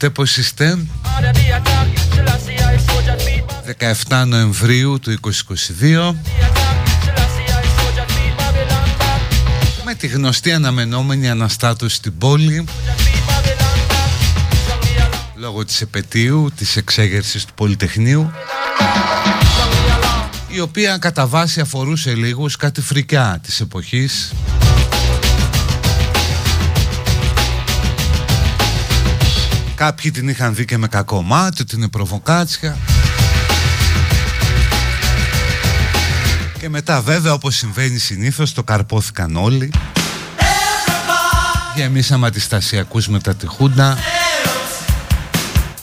κάνετε, πώς είστε; 17 Νοεμβρίου του 2022 Με τη γνωστή αναμενόμενη αναστάτωση στην πόλη Λόγω της επαιτίου, της εξέγερσης του Πολυτεχνείου η οποία κατά βάση αφορούσε λίγους κάτι φρικιά της εποχής Κάποιοι την είχαν δει και με κακό μάτι, ότι είναι προβοκάτσια. Και μετά βέβαια όπως συμβαίνει συνήθως το καρπόθηκαν όλοι. Γεμίσαμε αντιστασιακούς μετά τη Χούντα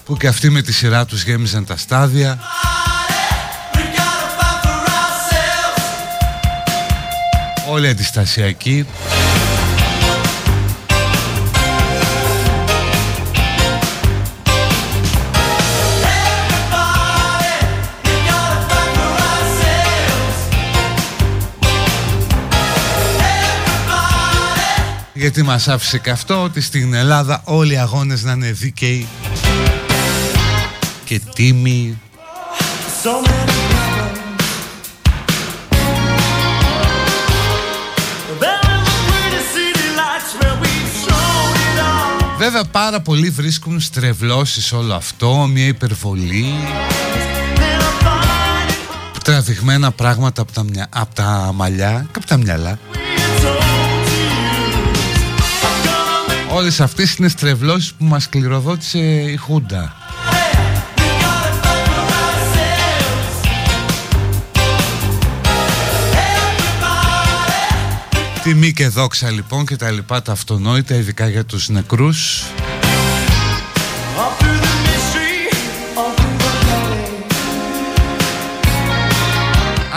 που και αυτοί με τη σειρά τους γέμιζαν τα στάδια. Όλοι αντιστασιακοί. Γιατί μας άφησε και αυτό ότι στην Ελλάδα όλοι οι αγώνες να είναι δίκαιοι και τίμοι. Βέβαια πάρα πολλοί βρίσκουν στρεβλώσεις όλο αυτό, μια υπερβολή. Τραβηγμένα πράγματα από τα, από τα μαλλιά και από τα μυαλά όλες αυτές είναι στρεβλώσεις που μας κληροδότησε η Χούντα. Τιμή και δόξα λοιπόν και τα λοιπά τα αυτονόητα ειδικά για τους νεκρούς.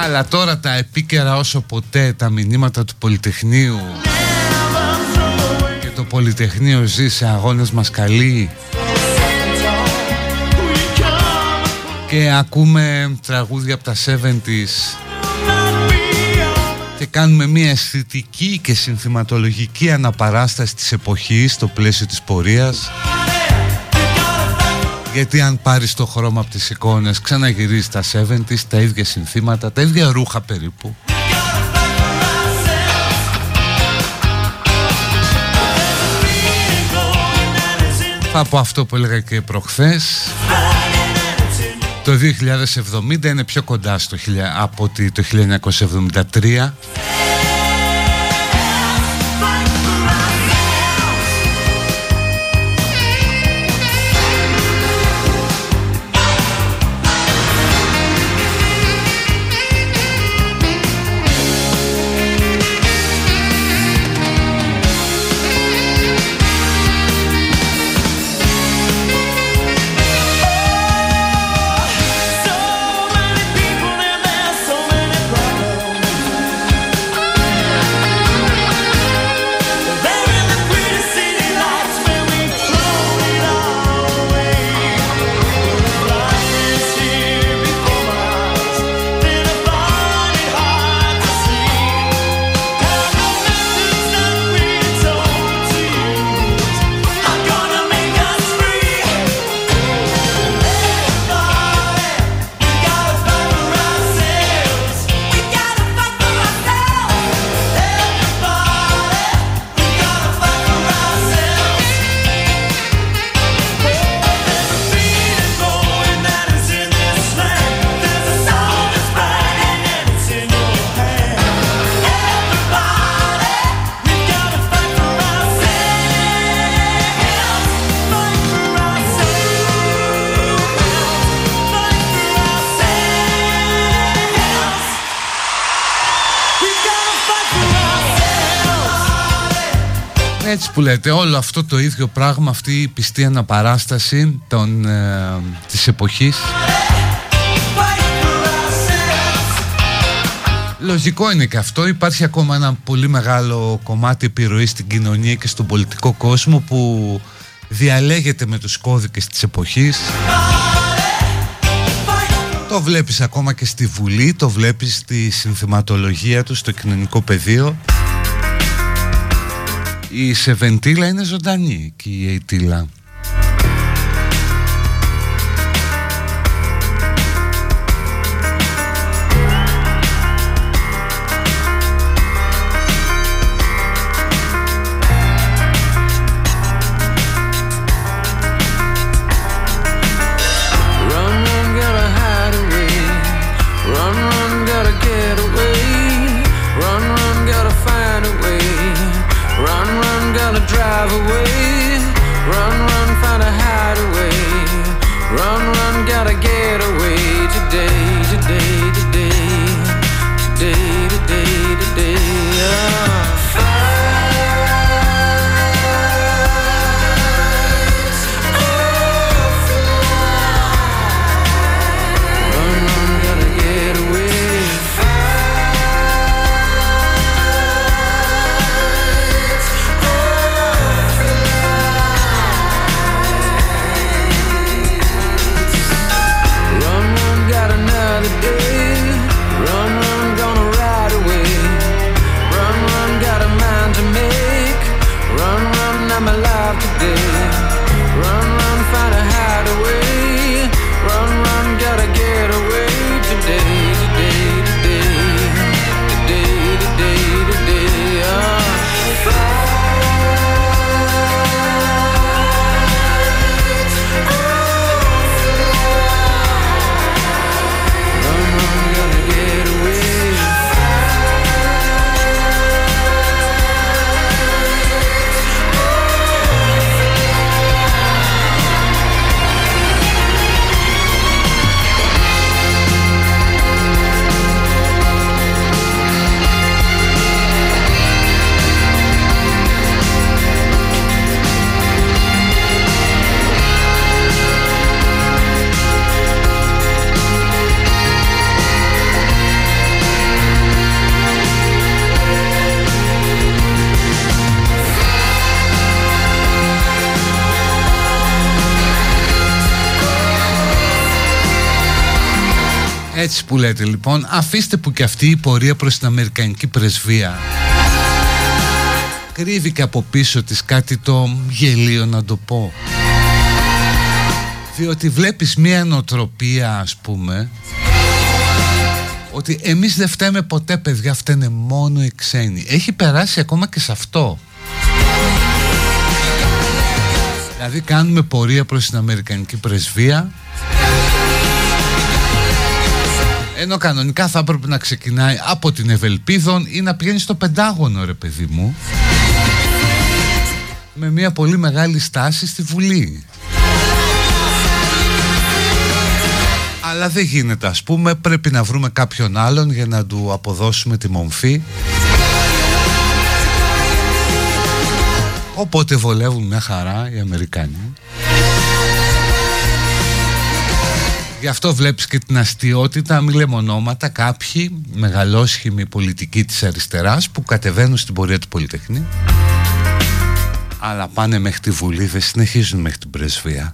Αλλά τώρα τα επίκαιρα όσο ποτέ τα μηνύματα του Πολυτεχνείου. Πολυτεχνείο ζεις σε αγώνες μας καλή. Και ακούμε τραγούδια από τα 70's και κάνουμε μια αισθητική και συνθηματολογική αναπαράσταση της εποχής στο πλαίσιο της πορείας. Γιατί αν πάρεις το χρώμα από τις εικόνες ξαναγυρίζεις τα 70's, τα ίδια συνθήματα, τα ίδια ρούχα περίπου Θα πω αυτό που έλεγα και προχθές. Το 2070 είναι πιο κοντά στο, από το 1973 που λέτε όλο αυτό το ίδιο πράγμα αυτή η πιστή αναπαράσταση των, ε, της εποχής. Λογικό είναι και αυτό. Υπάρχει ακόμα ένα πολύ μεγάλο κομμάτι επιρροής στην κοινωνία και στον πολιτικό κόσμο που διαλέγεται με τους κώδικες της εποχής. Το βλέπεις ακόμα και στη Βουλή, το βλέπεις στη συνθηματολογία του, στο κοινωνικό πεδίο η Σεβεντήλα είναι ζωντανή και η Αιτήλα. Έτσι που λέτε λοιπόν Αφήστε που και αυτή η πορεία προς την Αμερικανική πρεσβεία. Κρύβει και από πίσω της κάτι το γελίο να το πω. Διότι βλέπεις μια νοοτροπία ας πούμε Ότι εμείς δεν φταίμε ποτέ παιδιά Φταίνε μόνο οι ξένοι. Έχει περάσει ακόμα και σε αυτό. Δηλαδή κάνουμε πορεία προς την Αμερικανική πρεσβεία ενώ κανονικά θα έπρεπε να ξεκινάει από την Ευελπίδων ή να πηγαίνει στο Πεντάγωνο ρε παιδί μου. Με μια πολύ μεγάλη στάση στη Βουλή. Αλλά δεν γίνεται ας πούμε. Πρέπει να βρούμε κάποιον άλλον για να του αποδώσουμε τη μομφή. Οπότε βολεύουν μια χαρά οι Αμερικάνοι Γι' αυτό βλέπεις και την αστείωτητα, μη λέμε ονόματα, κάποιοι μεγαλόσχημοι πολιτικοί της αριστεράς που κατεβαίνουν στην πορεία του Πολυτεχνή αλλά πάνε μέχρι τη Βουλή, δεν συνεχίζουν μέχρι την πρεσβεία.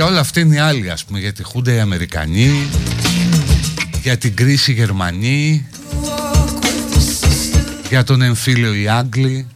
Για όλα αυτά είναι οι άλλοι ας πούμε Για τη Χούντα οι Αμερικανοί Για την κρίση οι Γερμανοί Για τον εμφύλιο οι Άγγλοι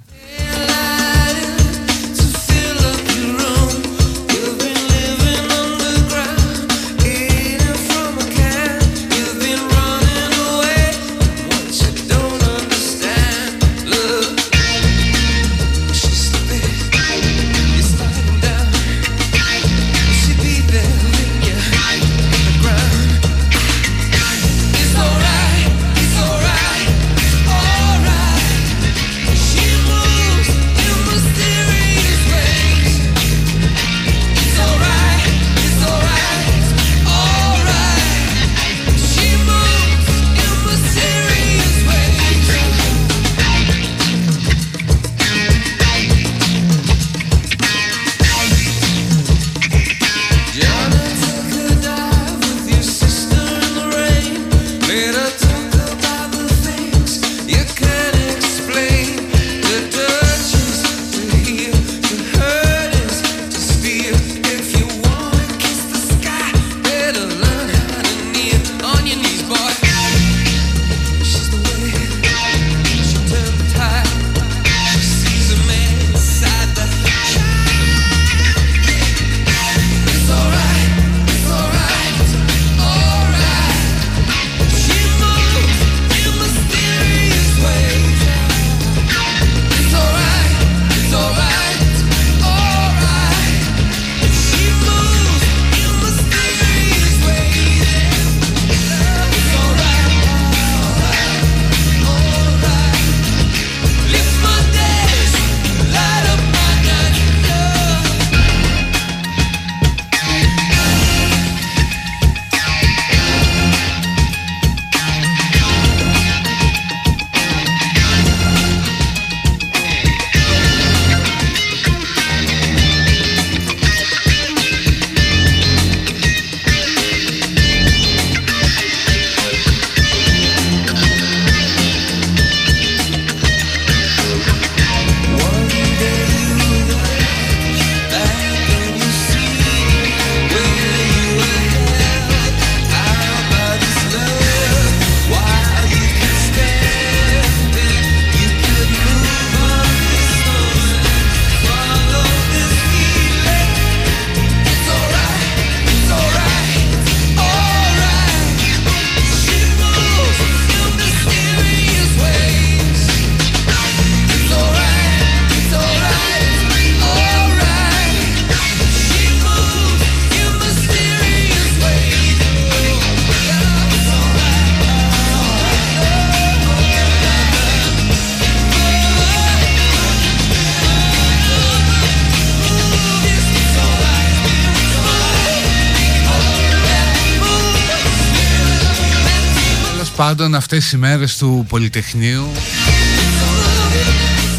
Αυτέ αυτές οι μέρες του Πολυτεχνείου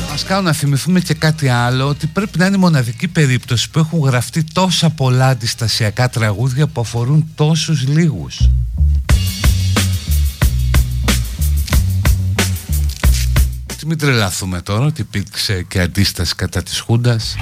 μας κάνουν να θυμηθούμε και κάτι άλλο ότι πρέπει να είναι η μοναδική περίπτωση που έχουν γραφτεί τόσα πολλά αντιστασιακά τραγούδια που αφορούν τόσους λίγους. Μην τρελαθούμε τώρα ότι υπήρξε και αντίσταση κατά της Χούντας.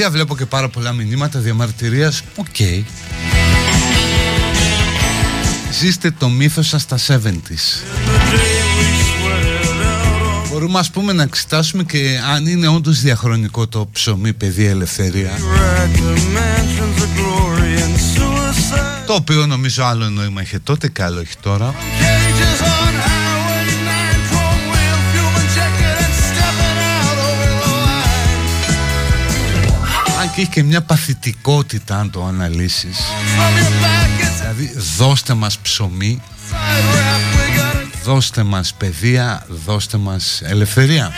Παιδιά βλέπω και πάρα πολλά μηνύματα διαμαρτυρίας. OK. Okay. Ζήστε το μύθο σας στα 70's Μπορούμε ας πούμε να εξετάσουμε και αν είναι όντως διαχρονικό το ψωμί παιδεία ελευθερία. Το οποίο νομίζω άλλο νόημα είχε τότε και άλλο έχει τώρα και έχει και μια παθητικότητα αν το αναλύσεις. Δηλαδή δώστε μας ψωμί Δώστε μας παιδεία Δώστε μας ελευθερία.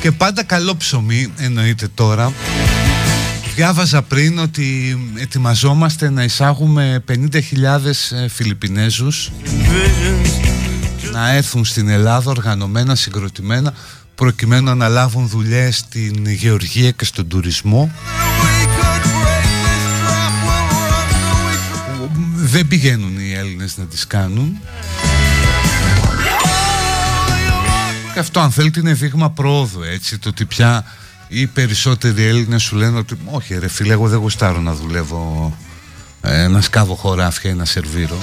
Και πάντα καλό ψωμί εννοείται τώρα Διάβαζα πριν ότι ετοιμαζόμαστε να εισάγουμε 50.000 ε, Φιλιππινέζους να έρθουν στην Ελλάδα οργανωμένα, συγκροτημένα προκειμένου να λάβουν δουλειές στην γεωργία και στον τουρισμό. Δεν πηγαίνουν οι Έλληνες να τις κάνουν. Και αυτό αν θέλετε είναι δείγμα πρόοδου έτσι το ότι πια οι περισσότεροι Έλληνες σου λένε ότι όχι ρε φίλε εγώ δεν γουστάρω να δουλεύω ε, να σκάβω χωράφια ή να σερβίρω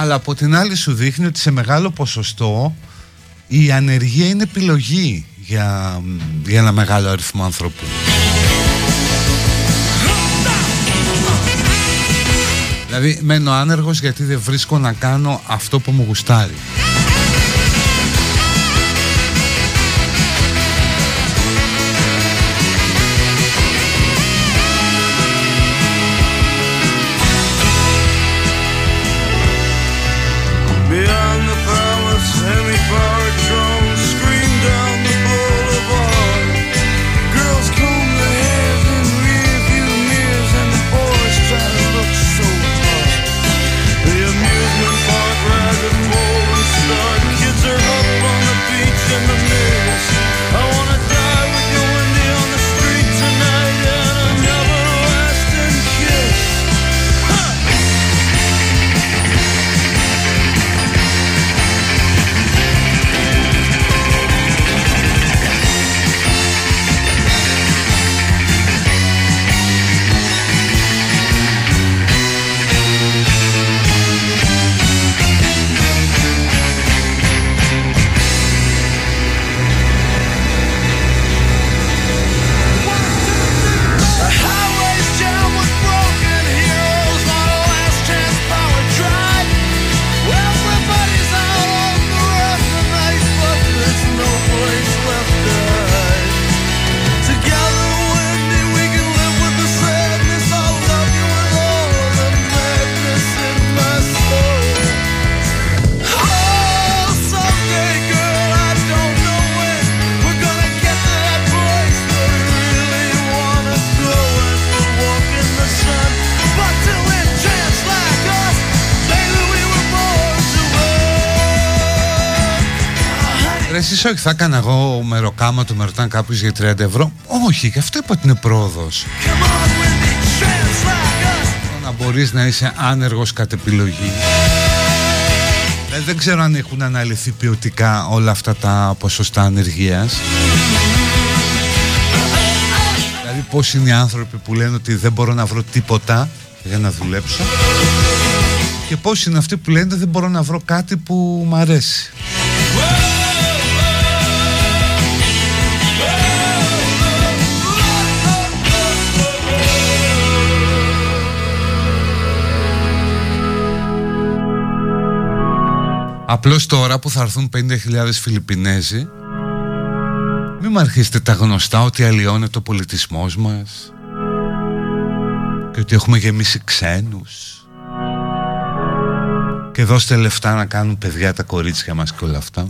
αλλά από την άλλη σου δείχνει ότι σε μεγάλο ποσοστό η ανεργία είναι επιλογή για, για ένα μεγάλο αριθμό ανθρώπων. Δηλαδή μένω άνεργος γιατί δεν βρίσκω να κάνω αυτό που μου γουστάρει θα έκανα εγώ μεροκάμα του με ρωτάνε κάποιος για 30 ευρώ. Όχι γι' αυτό είπα ότι είναι πρόοδος. Να μπορείς να είσαι άνεργος κατ' επιλογή. Δηλαδή δεν ξέρω αν έχουν αναλυθεί ποιοτικά όλα αυτά τα ποσοστά ανεργίας. Δηλαδή πώς είναι οι άνθρωποι που λένε ότι δεν μπορώ να βρω τίποτα για να δουλέψω. Και πώς είναι αυτοί που λένε δεν μπορώ να βρω κάτι που μου αρέσει. Απλώς τώρα που θα έρθουν 50.000 Φιλιππινέζοι Μην μου αρχίσετε τα γνωστά ότι αλλοιώνεται ο πολιτισμός μας Και ότι έχουμε γεμίσει ξένους. Και δώστε λεφτά να κάνουν παιδιά τα κορίτσια μας και όλα αυτά.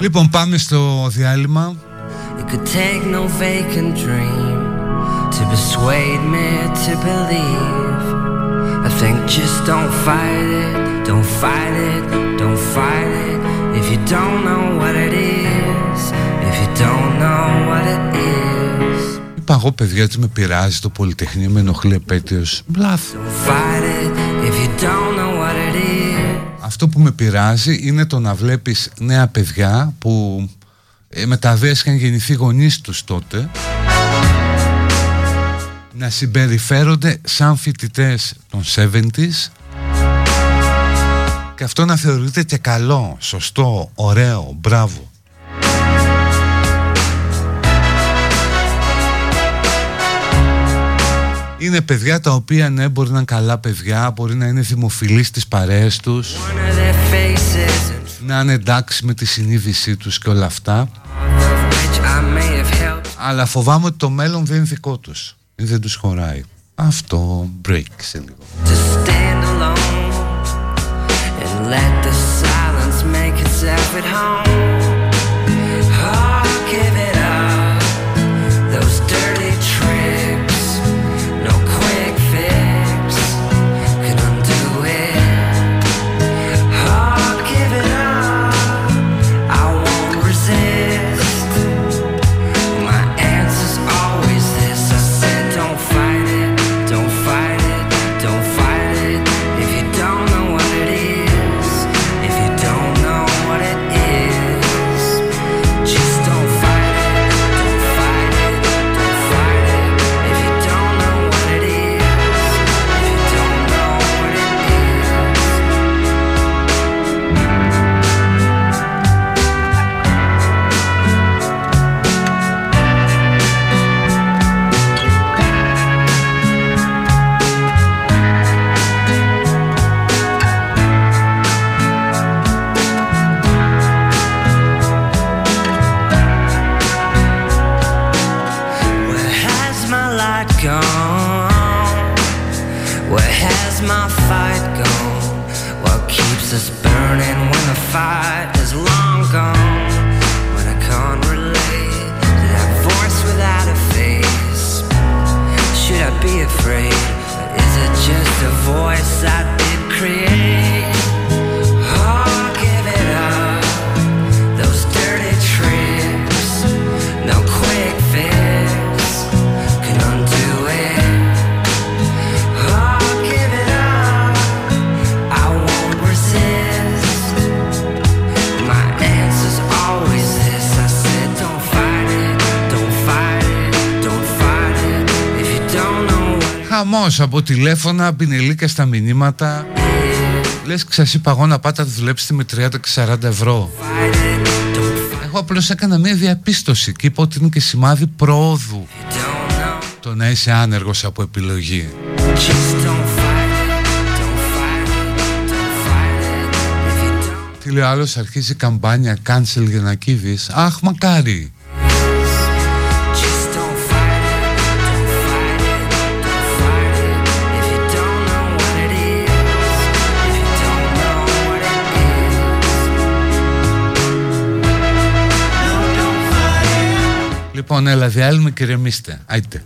Λοιπόν πάμε στο διάλειμμα It could take no vacant dream to persuade me to believe. I think just don't fight it, don't fight it, don't fight it if you don't know what it is. Είπα εγώ παιδιά ότι με πειράζει το Πολυτεχνείο με ενοχλεί επέτειος Μπλάθ Αυτό που με πειράζει είναι το να βλέπεις νέα παιδιά που ε, με τα είχαν γεννηθεί γονείς τους τότε. Να συμπεριφέρονται σαν φοιτητές των 70s και αυτό να θεωρείται και καλό, σωστό, ωραίο, μπράβο. Είναι παιδιά τα οποία ναι μπορεί να είναι καλά παιδιά Μπορεί να είναι δημοφιλείς στις παρέες τους. Να είναι εντάξει με τη συνείδησή τους και όλα αυτά Αλλά φοβάμαι ότι το μέλλον δεν είναι δικό τους Δεν τους χωράει. Αυτό break σε λίγο από τηλέφωνα, πινελίκα στα μηνύματα. Λες σας είπα εγώ να πάτε να δουλέψετε με 30 και 40 ευρώ Εγώ απλώς έκανα μια διαπίστωση και είπα ότι είναι και σημάδι πρόοδου Το να είσαι άνεργος από επιλογή. Τι λέει άλλος αρχίζει καμπάνια cancel για να κύβεις Αχ μακάρι Λοιπόν, έλα, διάλειμμα και ρεμίστε. Άιτε.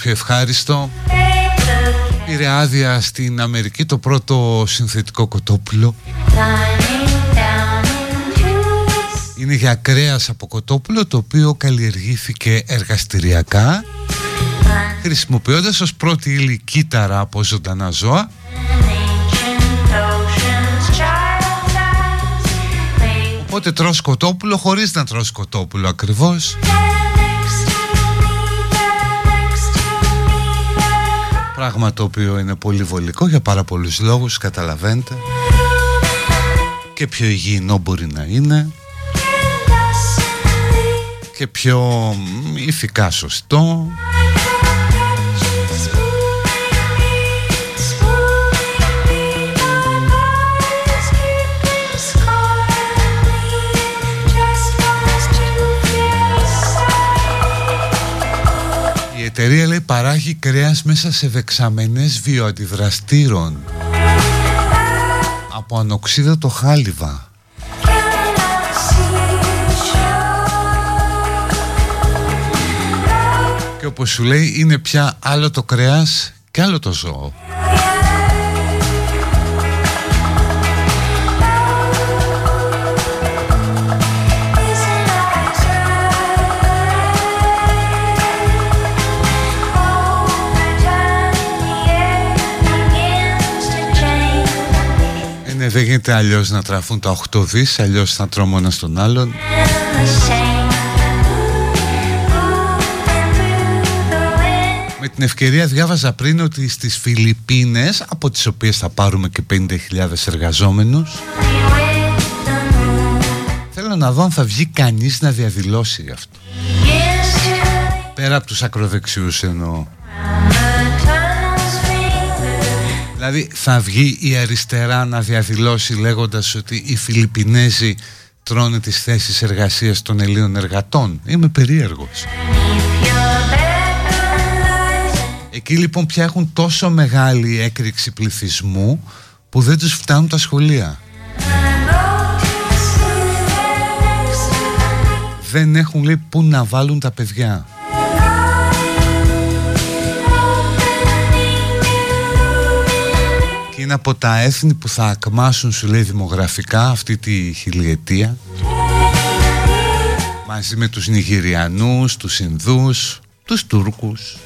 Πιο ευχάριστο. Πήρε άδεια στην Αμερική το πρώτο συνθετικό κοτόπουλο. Είναι για κρέας από κοτόπουλο το οποίο καλλιεργήθηκε εργαστηριακά χρησιμοποιώντας ως πρώτη ύλη κύτταρα από ζωντανά ζώα. Οπότε τρως κοτόπουλο χωρίς να τρως κοτόπουλο ακριβώς Πράγμα το οποίο είναι πολύ βολικό για πάρα πολλούς λόγους, καταλαβαίνετε. Και πιο υγιεινό μπορεί να είναι. Και πιο ηθικά σωστό εταιρεία λέει παράγει κρέας μέσα σε δεξαμενές βιοαντιδραστήρων από ανοξίδωτο χάλιβα. Και όπως σου λέει είναι πια άλλο το κρέας και άλλο το ζώο. Δεν γίνεται αλλιώς να τραφούν τα 8 δις Αλλιώς θα τρώμε ένας στον άλλον. Με την ευκαιρία διάβαζα πριν ότι στις Φιλιππίνες Από τις οποίες θα πάρουμε και 50.000 εργαζόμενους Θέλω να δω αν θα βγει κανείς να διαδηλώσει γι' αυτό. Πέρα από τους ακροδεξιούς εννοώ Δηλαδή θα βγει η αριστερά να διαδηλώσει λέγοντας ότι οι Φιλιππινέζοι τρώνε τις θέσεις εργασίας των Ελλήνων εργατών. Είμαι περίεργος. Εκεί λοιπόν πια έχουν τόσο μεγάλη έκρηξη πληθυσμού που δεν τους φτάνουν τα σχολεία. Δεν έχουν λέει πού να βάλουν τα παιδιά. Είναι από τα έθνη που θα ακμάσουν σου λέει δημογραφικά αυτή τη χιλιετία. Μαζί με τους Νιγηριανούς, τους Ινδούς, τους Τούρκους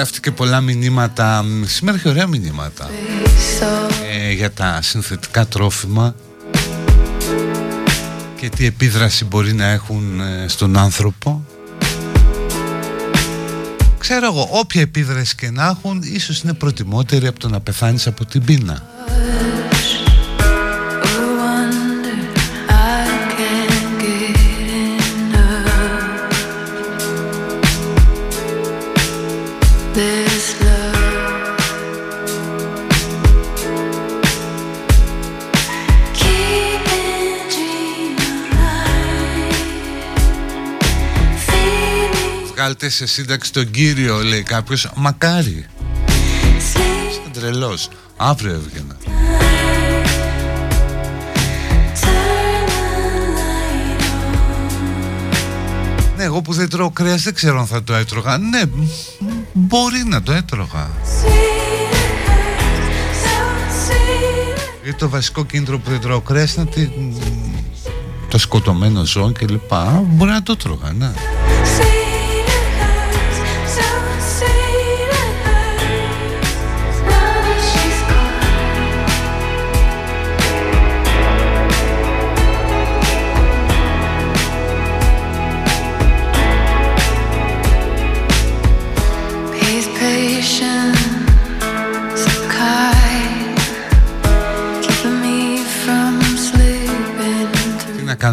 γράφτηκε πολλά μηνύματα. Σήμερα έχει ωραία μηνύματα. Ε, Για τα συνθετικά τρόφιμα. Και τι επίδραση μπορεί να έχουν ε, στον άνθρωπο. Ξέρω εγώ, όποια επίδραση και να έχουν Ίσως είναι προτιμότερη από το να πεθάνεις από την πείνα βγάλτε σε σύνταξη τον κύριο λέει κάποιος μακάρι σαν τρελός αύριο έβγαινα Ναι, εγώ που δεν τρώω κρέας δεν ξέρω αν θα το έτρωγα. Ναι, μπορεί να το έτρωγα. Γιατί το βασικό κίνητρο που δεν τρώω κρέας είναι ότι το σκοτωμένο ζώο και λοιπά. Μπορεί να το τρώγα, ναι.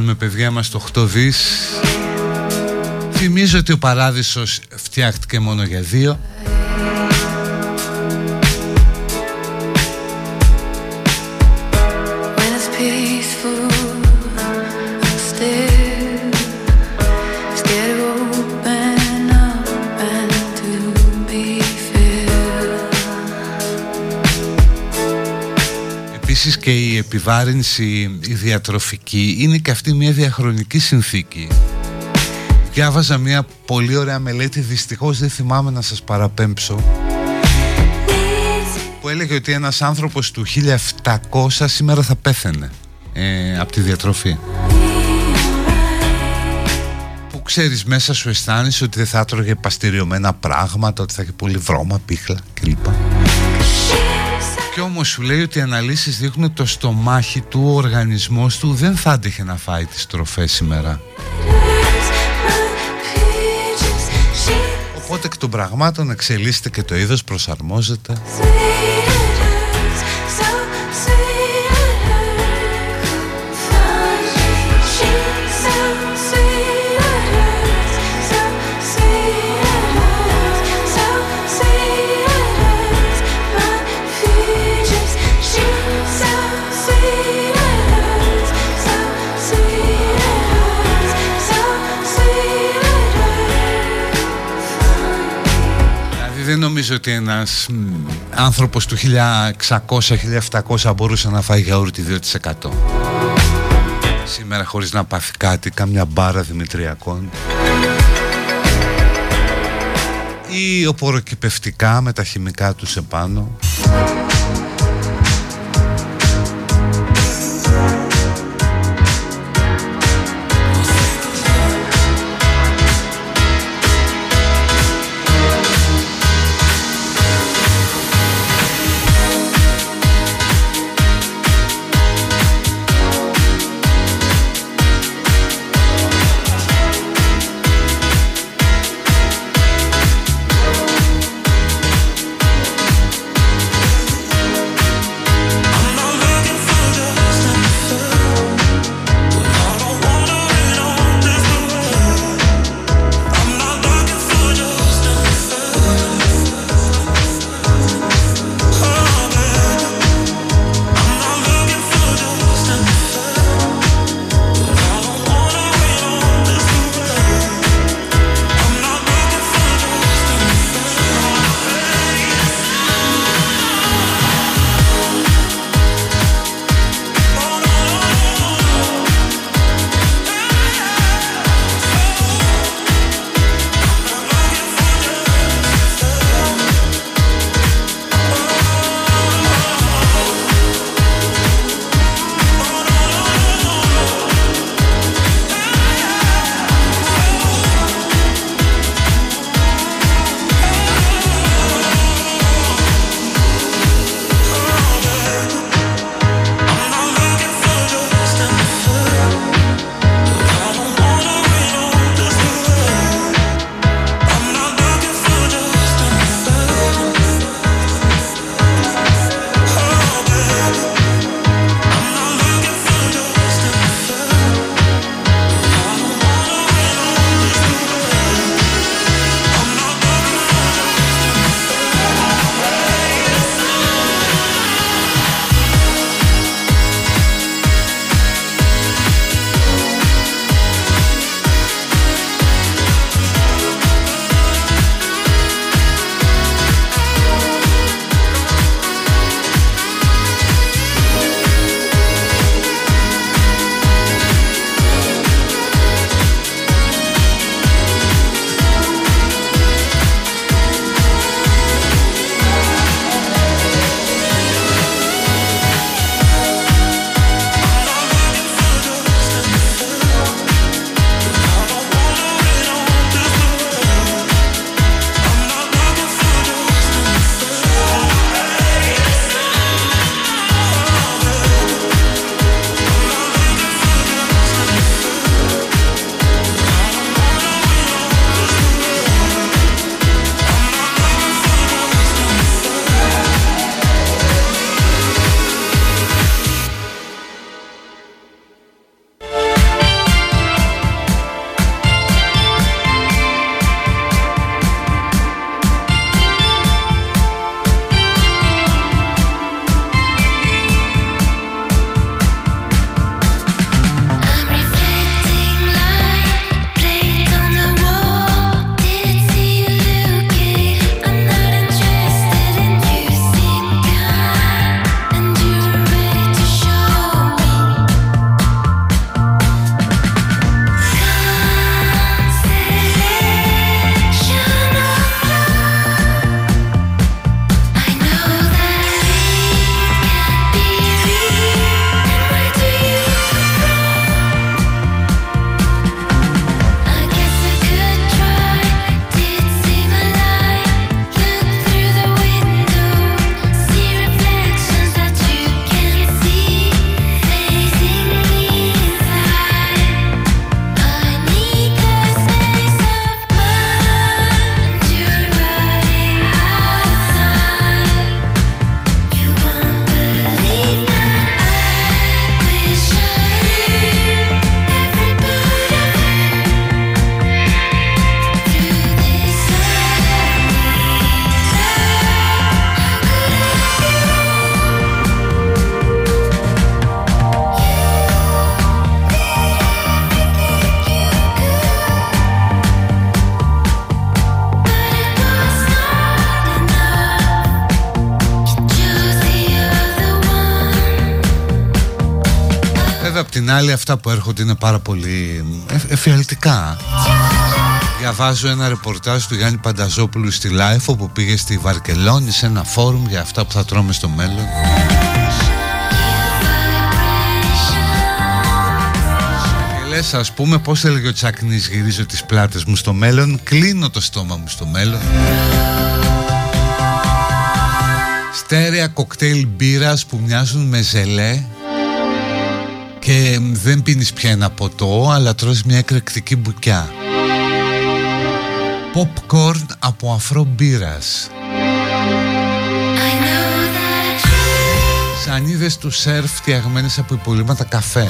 Κάνουμε παιδιά μας το 8 δις Θυμίζω ότι ο παράδεισος φτιάχτηκε μόνο για δύο Επίσης και η επιβάρυνση η διατροφική είναι και αυτή μια διαχρονική συνθήκη. Διάβαζα μια πολύ ωραία μελέτη, δυστυχώς δεν θυμάμαι να σας παραπέμψω που έλεγε ότι ένας άνθρωπος του 1700 σήμερα θα πέθαινε ε, από τη διατροφή. Που ξέρεις μέσα σου αισθάνεσαι ότι δεν θα έτρωγε παστηριωμένα πράγματα ότι θα έχει πολύ βρώμα, πίχλα κλπ και όμως σου λέει ότι οι αναλύσεις δείχνουν ότι το στομάχι του, ο οργανισμός του δεν θα άντεχε να φάει τις τροφές σήμερα. Οπότε εκ των πραγμάτων εξελίσσεται και το είδος προσαρμόζεται. Νομίζω ότι ένας άνθρωπος του 1600-1700 μπορούσε να φάει γιαούρτι 2% Σήμερα χωρίς να πάθει κάτι, κάμια μπάρα δημητριακών. Ή οποροκυπευτικά με τα χημικά τους επάνω άλλη αυτά που έρχονται είναι πάρα πολύ εφιαλτικά Διαβάζω ένα ρεπορτάζ του Γιάννη Πανταζόπουλου στη Life όπου πήγε στη Βαρκελόνη σε ένα φόρουμ για αυτά που θα τρώμε στο μέλλον. Και λες ας πούμε πως έλεγε ο Τσακνής γυρίζω τις πλάτες μου στο μέλλον Κλείνω το στόμα μου στο μέλλον. Στέρεα κοκτέιλ μπύρας που μοιάζουν με ζελέ και δεν πίνεις πια ένα ποτό αλλά τρως μια εκρηκτική μπουκιά. Popcorn από αφρό μπύρας. Σανίδες του σερφ φτιαγμένες από υπολείμματα καφέ.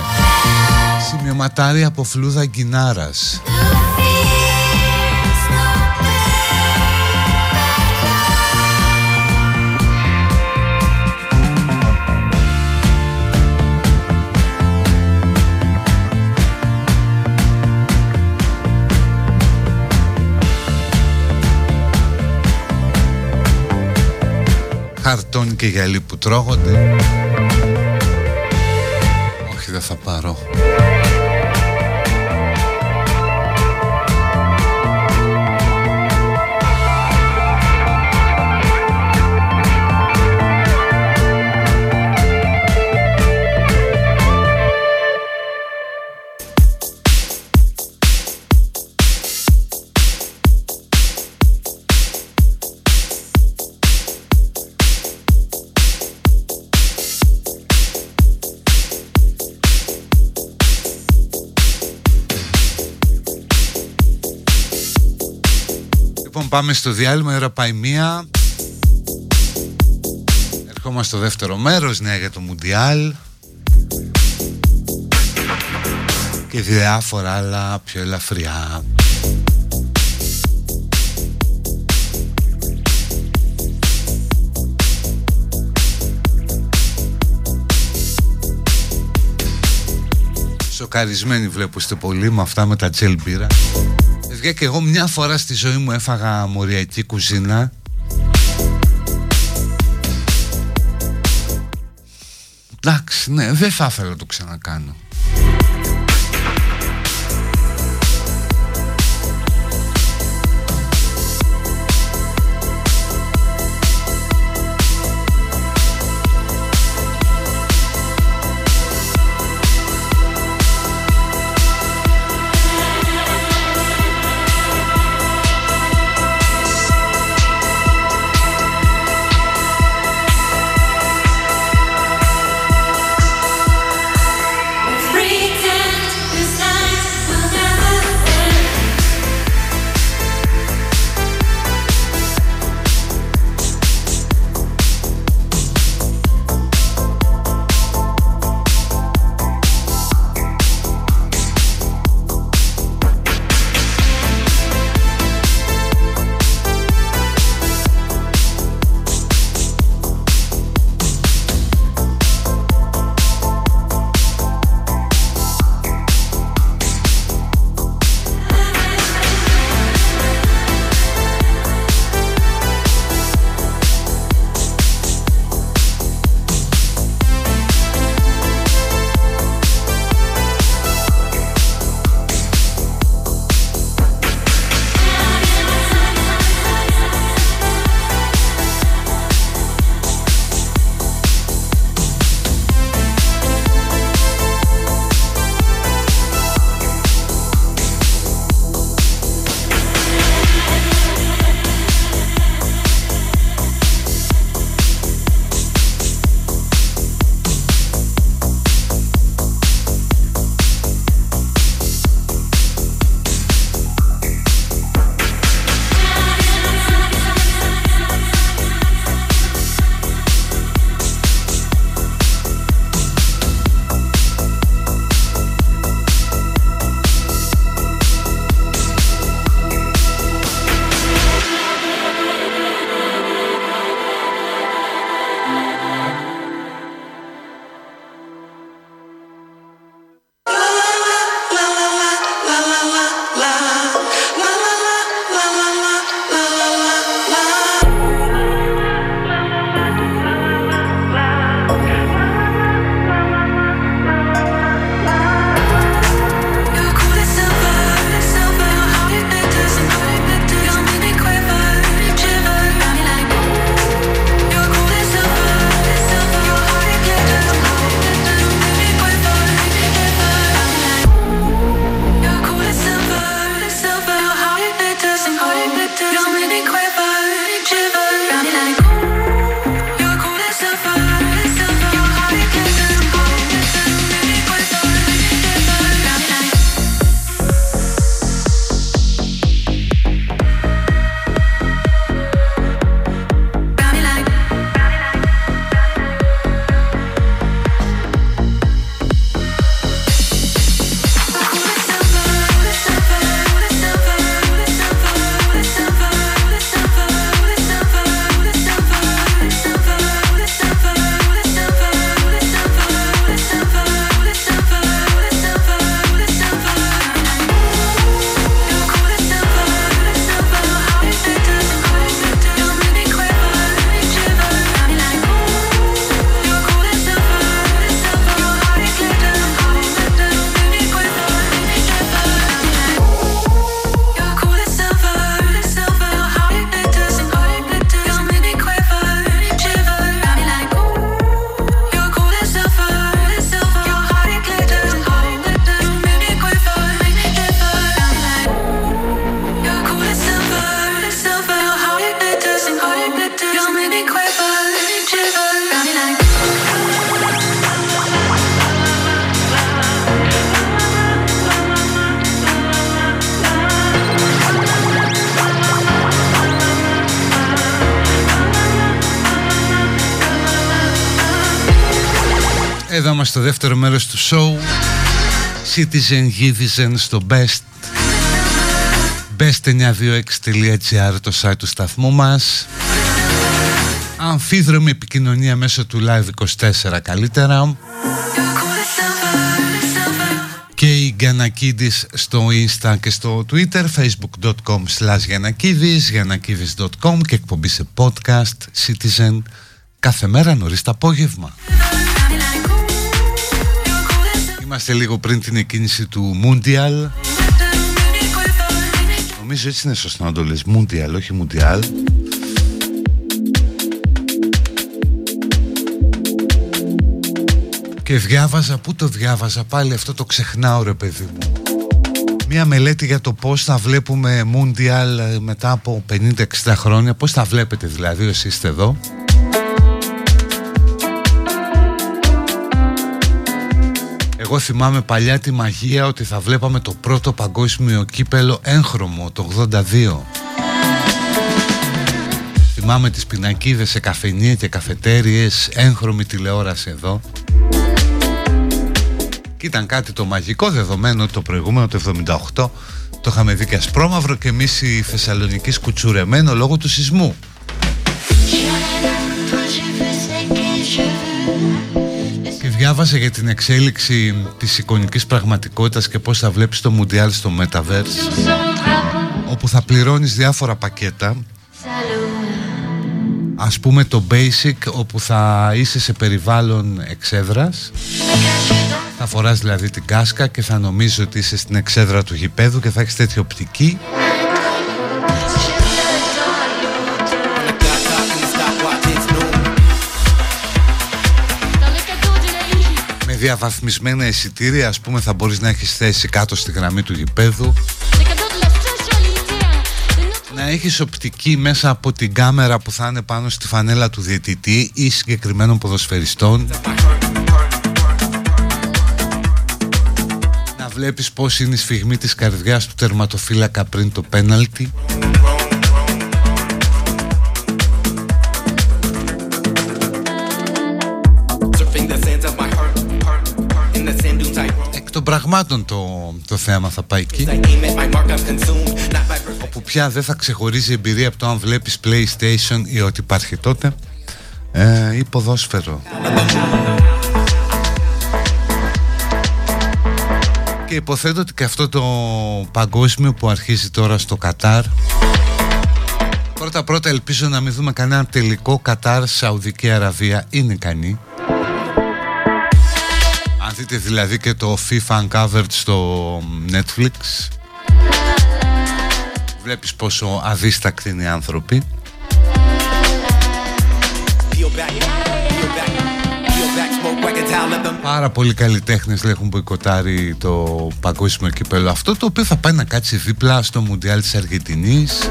Σημειωματάρια από φλούδα γκινάρας χαρτόνι και γυαλί που τρώγονται. Όχι δεν θα πάρω πάμε στο διάλειμμα, η ώρα πάει μία. Ερχόμαστε στο δεύτερο μέρος, νέα για το Μουντιάλ. Και διάφορα άλλα πιο ελαφριά. Σοκαρισμένοι βλέπω είστε πολύ με αυτά με τα τσέλμπιρα παιδιά και εγώ μια φορά στη ζωή μου έφαγα μοριακή κουζίνα. Εντάξει, ναι, δεν θα ήθελα να το ξανακάνω Εδώ είμαστε στο δεύτερο μέρος του show. Citizen Givizen στο Best. best926.gr το site του σταθμού μας. Αμφίδρομη επικοινωνία μέσω του Live24 καλύτερα. Και η Γιανακίδης στο Insta και στο Twitter facebook.com slash Γιανακίδης γιανακίδης.com και εκπομπή σε podcast Citizen κάθε μέρα νωρίς το απόγευμα Είμαστε λίγο πριν την εκκίνηση του Mundial Νομίζω έτσι είναι σωστό να το λες. Mundial, όχι Mundial Και διάβαζα, πού το διάβαζα πάλι αυτό το ξεχνάω ρε παιδί μου. Μια μελέτη για το πώς θα βλέπουμε Mundial μετά από 50-60 χρόνια. Πώς θα βλέπετε δηλαδή όσοι είστε εδώ Εγώ θυμάμαι παλιά τη μαγεία ότι θα βλέπαμε το πρώτο παγκόσμιο κύπελο έγχρωμο το 82 Θυμάμαι τις πινακίδες σε καφενεία και καφετέριες έγχρωμη τηλεόραση εδώ. Και ήταν κάτι το μαγικό δεδομένο το προηγούμενο το 78 το είχαμε δει και ασπρόμαυρο και εμείς οι Θεσσαλονικοί σκουτσουρεμένο λόγω του σεισμού και διάβασε για την εξέλιξη της εικονικής πραγματικότητας και πώς θα βλέπεις το Μουντιάλ στο Metaverse όπου θα πληρώνεις διάφορα πακέτα. Ας πούμε το Basic όπου θα είσαι σε περιβάλλον εξέδρας. Θα φοράς δηλαδή την κάσκα και θα νομίζεις ότι είσαι στην εξέδρα του γηπέδου και θα έχεις τέτοια οπτική διαβαθμισμένα εισιτήρια ας πούμε θα μπορείς να έχεις θέση κάτω στη γραμμή του γηπέδου. Να έχεις οπτική μέσα από την κάμερα που θα είναι πάνω στη φανέλα του διαιτητή ή συγκεκριμένων ποδοσφαιριστών. Βλέπεις πως είναι η σφιγμή της καρδιάς του τερματοφύλακα πριν το πέναλτι πραγμάτων το, το θέμα θα πάει εκεί. Όπου πια δεν θα ξεχωρίζει εμπειρία από το αν βλέπεις PlayStation ή ό,τι υπάρχει τότε ε, ή ποδόσφαιρο Και υποθέτω ότι και αυτό το παγκόσμιο που αρχίζει τώρα στο Κατάρ Πρώτα πρώτα ελπίζω να μην δούμε κανένα τελικό Κατάρ Σαουδική Αραβία Είναι ικανή Αν δείτε δηλαδή και το FIFA Uncovered στο Netflix Βλέπεις πόσο αδίστακτοι είναι οι άνθρωποι. Πάρα πολλοί καλλιτέχνες έχουν μποϊκοτάρει το παγκόσμιο κύπελο αυτό το οποίο θα πάει να κάτσει δίπλα στο Μουντιάλ της Αργεντινής.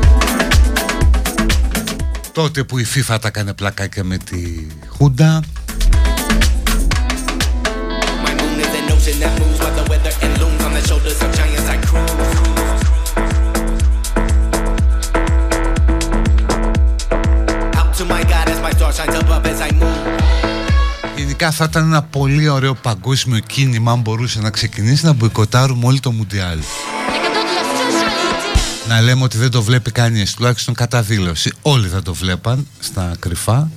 Τότε που η FIFA τα έκανε πλακάκια με τη Χούντα Γενικά θα ήταν ένα πολύ ωραίο παγκόσμιο κίνημα αν μπορούσε να ξεκινήσει να μποϊκοτάρουμε όλο το Μουντιάλ. Να λέμε ότι δεν το βλέπει κανείς, τουλάχιστον κατά δήλωση. Όλοι θα το βλέπαν στα κρυφά.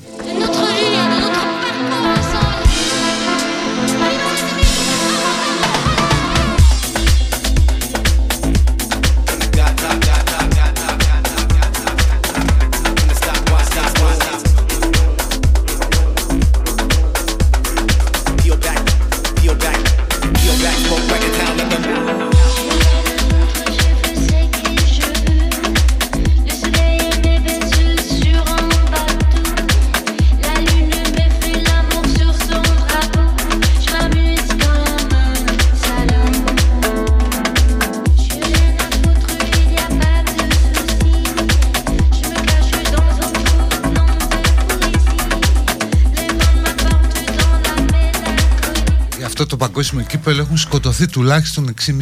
Παγκόσμιο κύπελο έχουν σκοτωθεί τουλάχιστον 6.500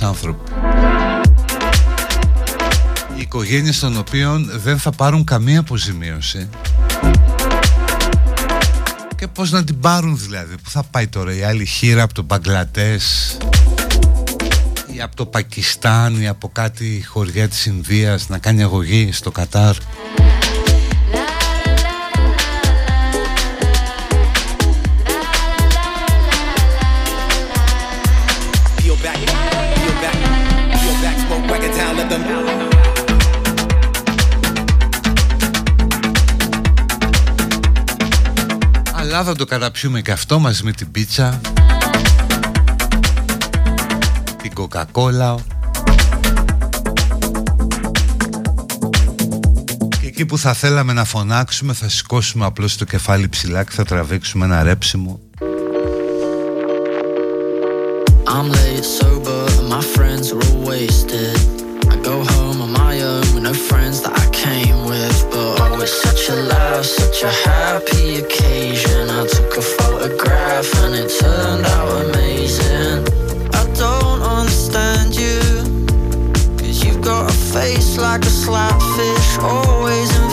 άνθρωποι. Οι οικογένειες των οποίων δεν θα πάρουν καμία αποζημίωση Και πώς να την πάρουν δηλαδή Πού θα πάει τώρα η άλλη χείρα από τον Μπαγκλατές Ή από το Πακιστάν Ή από κάτι χωριά της Ινδίας Να κάνει αγωγή στο Κατάρ; Θα το καταπιούμε και αυτό μαζί με την πίτσα Την κοκακόλα Και εκεί που θα θέλαμε να φωνάξουμε θα σηκώσουμε απλώς το κεφάλι ψηλά και θα τραβήξουμε ένα ρέψιμο. I'm late sober and my friends are all wasted. I go home on my own with no friends that I came with But it's such a laugh, such a happy occasion. I took a photograph and it turned out amazing. I don't understand you Cause you've got a face like a slapfish Always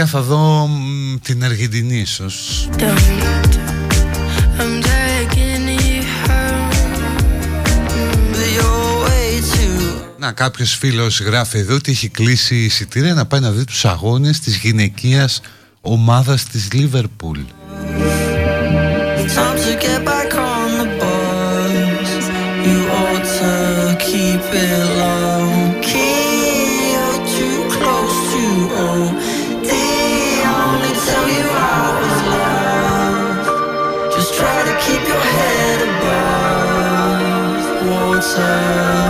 Εγώ βασικά θα δω μ, την Αργεντινή ίσως Don't. I'm taking you home. But you're way too Να κάποιος φίλος γράφει εδώ ότι έχει κλείσει εισιτήρια να πάει να δει τους αγώνες της γυναικείας ομάδας της Λίβερπουλ Time to get back on the bus. You ought to keep it low sun.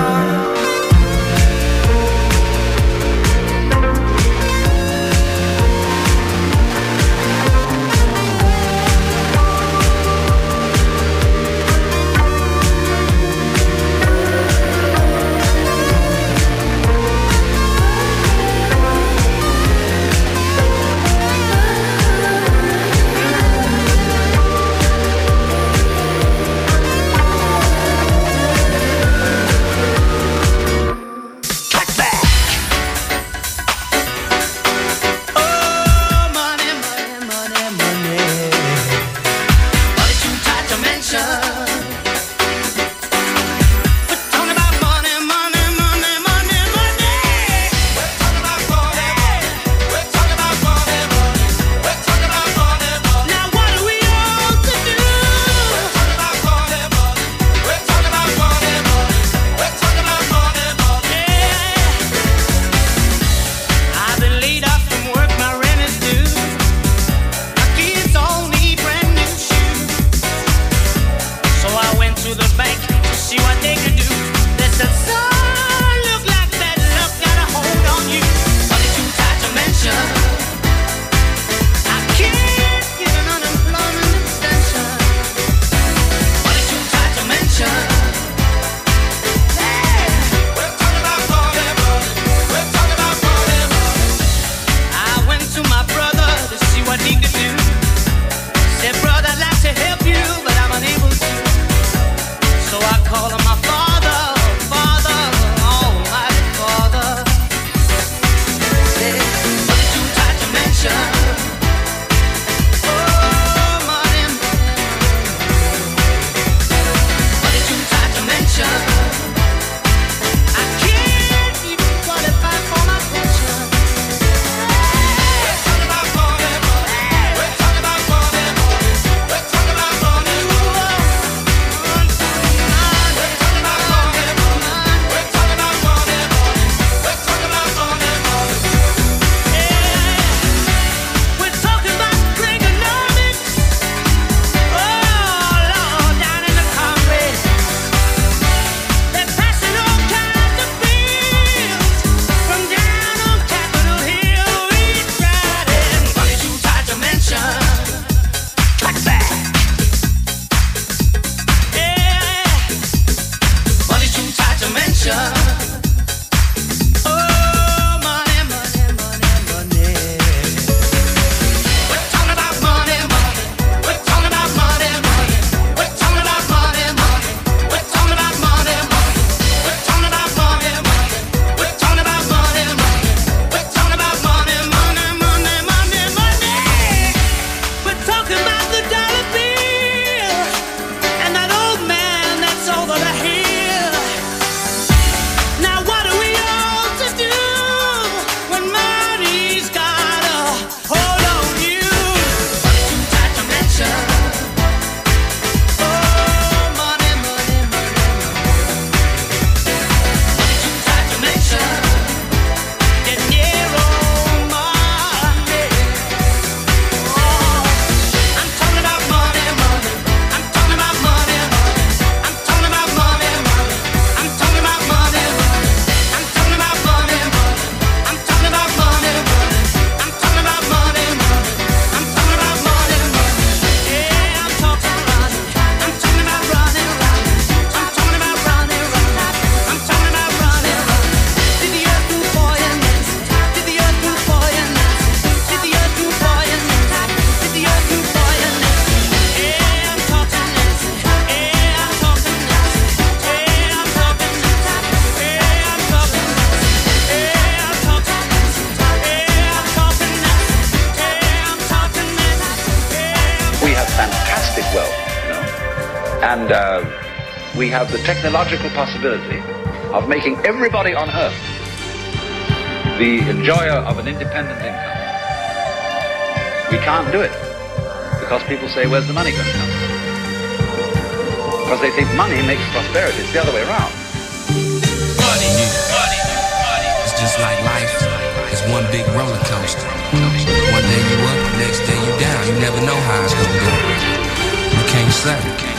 Technological possibility of making everybody on earth the enjoyer of an independent income. We can't do it because people say, where's the money going to come from? Because they think money makes prosperity. It's the other way around. Money, money, money. It's just like life. It's one big roller coaster. One day you up, next day you down. You never know how it's gonna go. You can't say.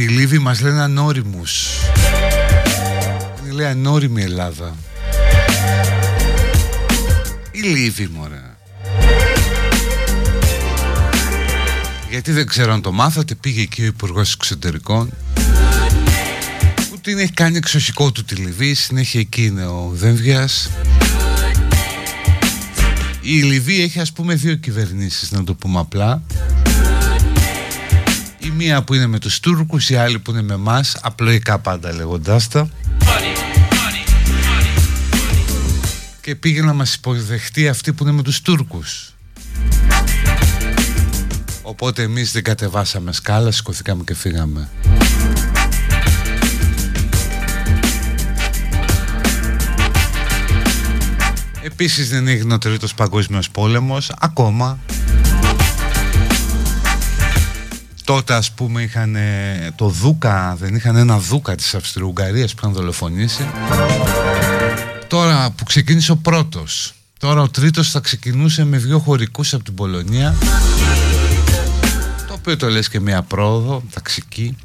Προσβολή είναι αυτή. Οι Λίβοι μας λένε ανώριμους. Είναι λέει ανώριμη Ελλάδα. Οι Λίβοι μωρέ. Γιατί δεν ξέρω αν το μάθατε, πήγε εκεί ο υπουργός Εξωτερικών που την έχει κάνει εξωσικό του τη Λιβύη, συνέχεια εκεί είναι ο Δένδιας. Η Λιβύη έχει ας πούμε δύο κυβερνήσεις να το πούμε απλά η μία που είναι με τους Τούρκους, η άλλη που είναι με μας απλοϊκά πάντα λέγοντάς τα. Και πήγε να μας υποδεχτεί αυτή που είναι με τους Τούρκους. Οπότε εμείς δεν κατεβάσαμε σκάλα, σηκωθήκαμε και φύγαμε. Επίσης δεν έγινε ο τρίτος παγκόσμιος πόλεμος ακόμα τότε ας πούμε είχαν ε, το Δούκα, δεν είχαν ένα Δούκα της Αυστριουγγαρίας που είχαν δολοφονήσει. Τώρα που ξεκίνησε ο πρώτος, τώρα ο τρίτος θα ξεκινούσε με δύο χωρικούς από την Πολωνία. Το οποίο το λες και μια πρόοδο, ταξική.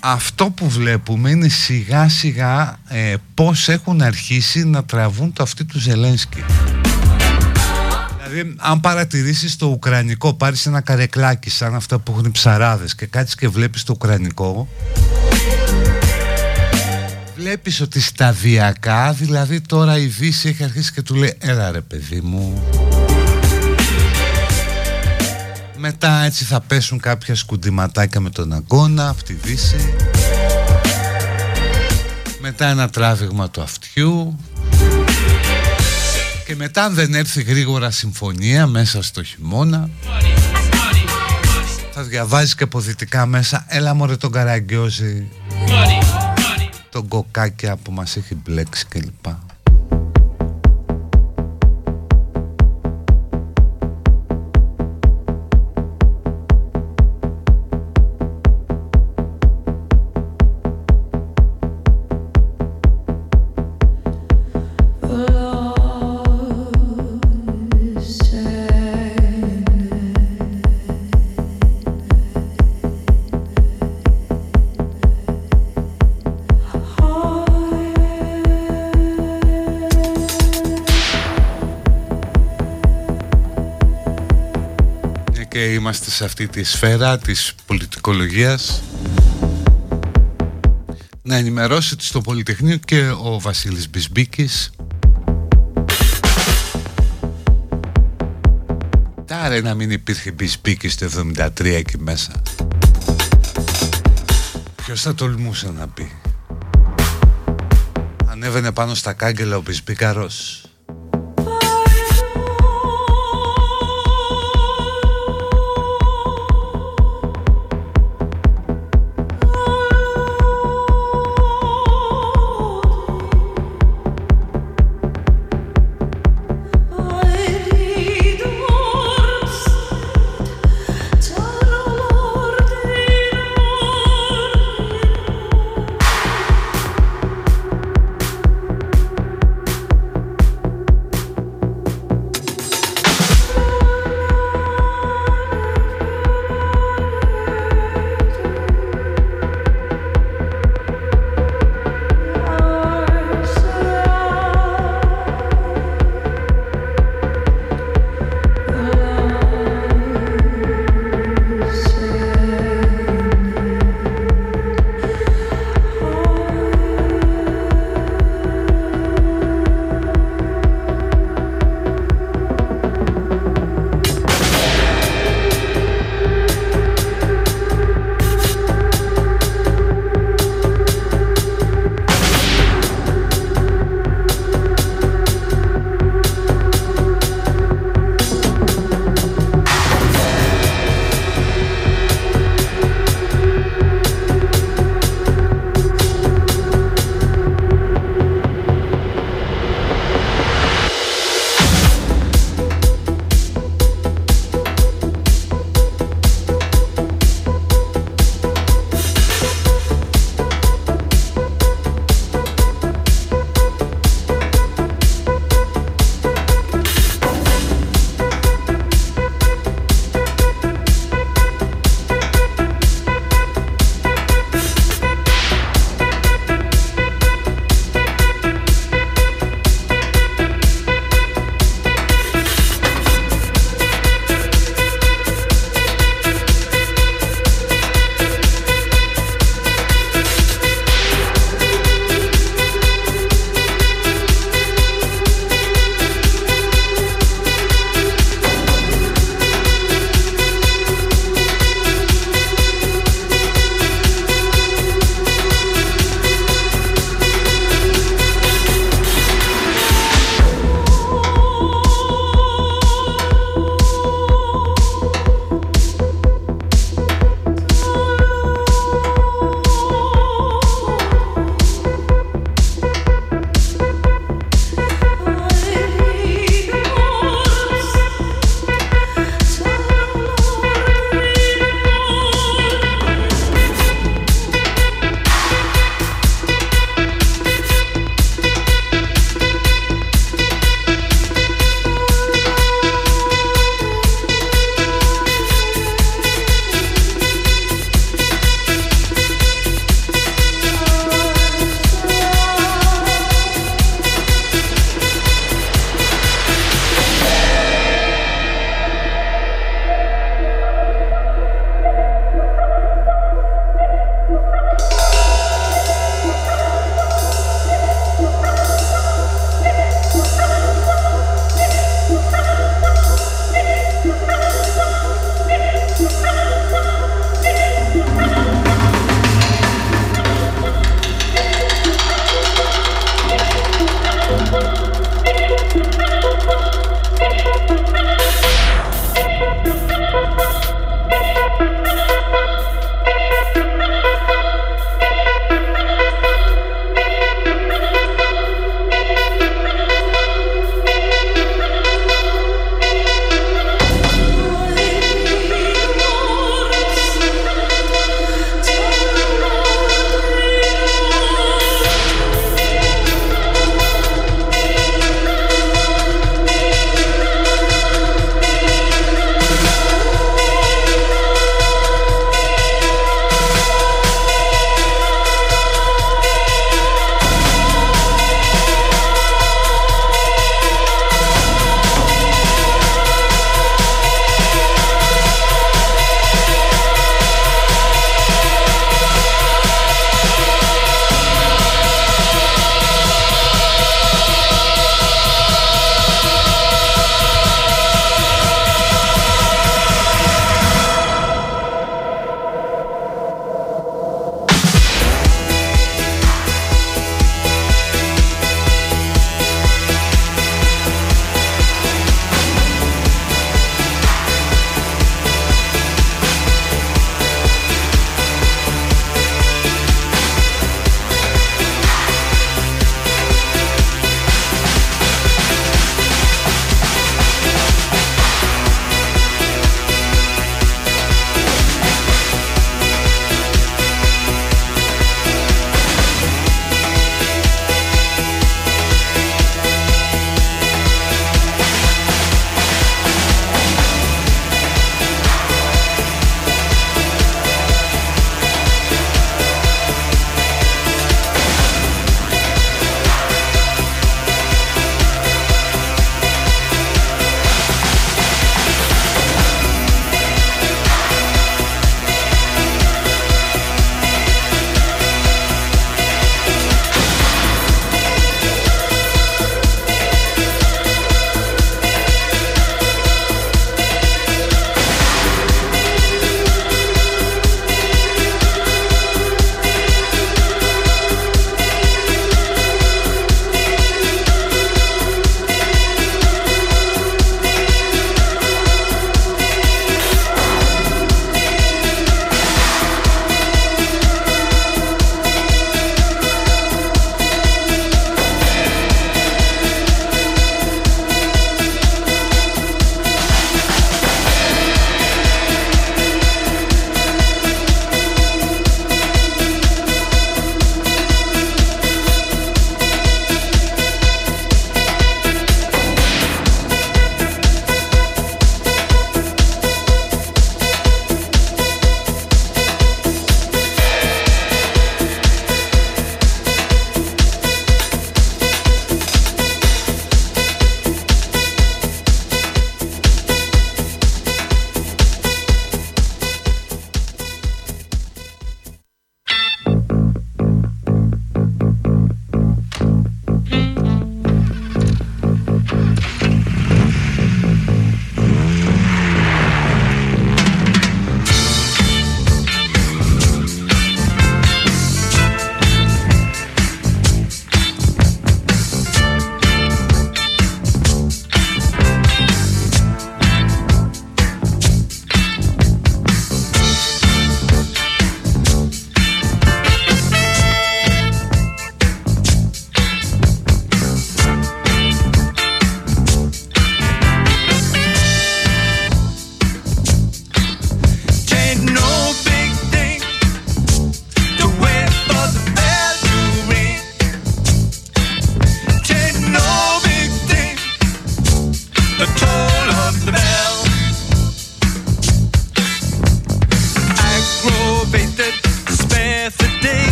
Αυτό που βλέπουμε είναι σιγά σιγά ε, πώς έχουν αρχίσει να τραβούν το αυτή του Ζελένσκι. Δηλαδή, αν παρατηρήσεις το Ουκρανικό, πάρεις ένα καρεκλάκι σαν αυτά που έχουν οι ψαράδες και κάτσεις και βλέπεις το Ουκρανικό, βλέπεις ότι σταδιακά, δηλαδή τώρα η Δύση έχει αρχίσει και του λέει «Έλα ρε παιδί μου». Μετά έτσι θα πέσουν κάποια σκουντιματάκια με τον αγκώνα από τη Δύση. Μετά ένα τράβηγμα του αυτιού και μετά αν δεν έρθει γρήγορα συμφωνία μέσα στο χειμώνα θα διαβάζεις και αποδυτικά μέσα έλα μωρέ τον καραγκιόζη τον κοκάκια που μας έχει μπλέξει κλπ. Είμαστε σε αυτή τη σφαίρα της πολιτικολογίας. Να ενημερώσετε στο Πολυτεχνείο και ο Βασίλης Μπισμπίκης. Τάρε να μην υπήρχε Μπισμπίκης το 73 εκεί μέσα. Ποιος θα τολμούσε να πει. Ανέβαινε πάνω στα κάγκελα ο Μπισμπίκαρος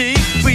cheek.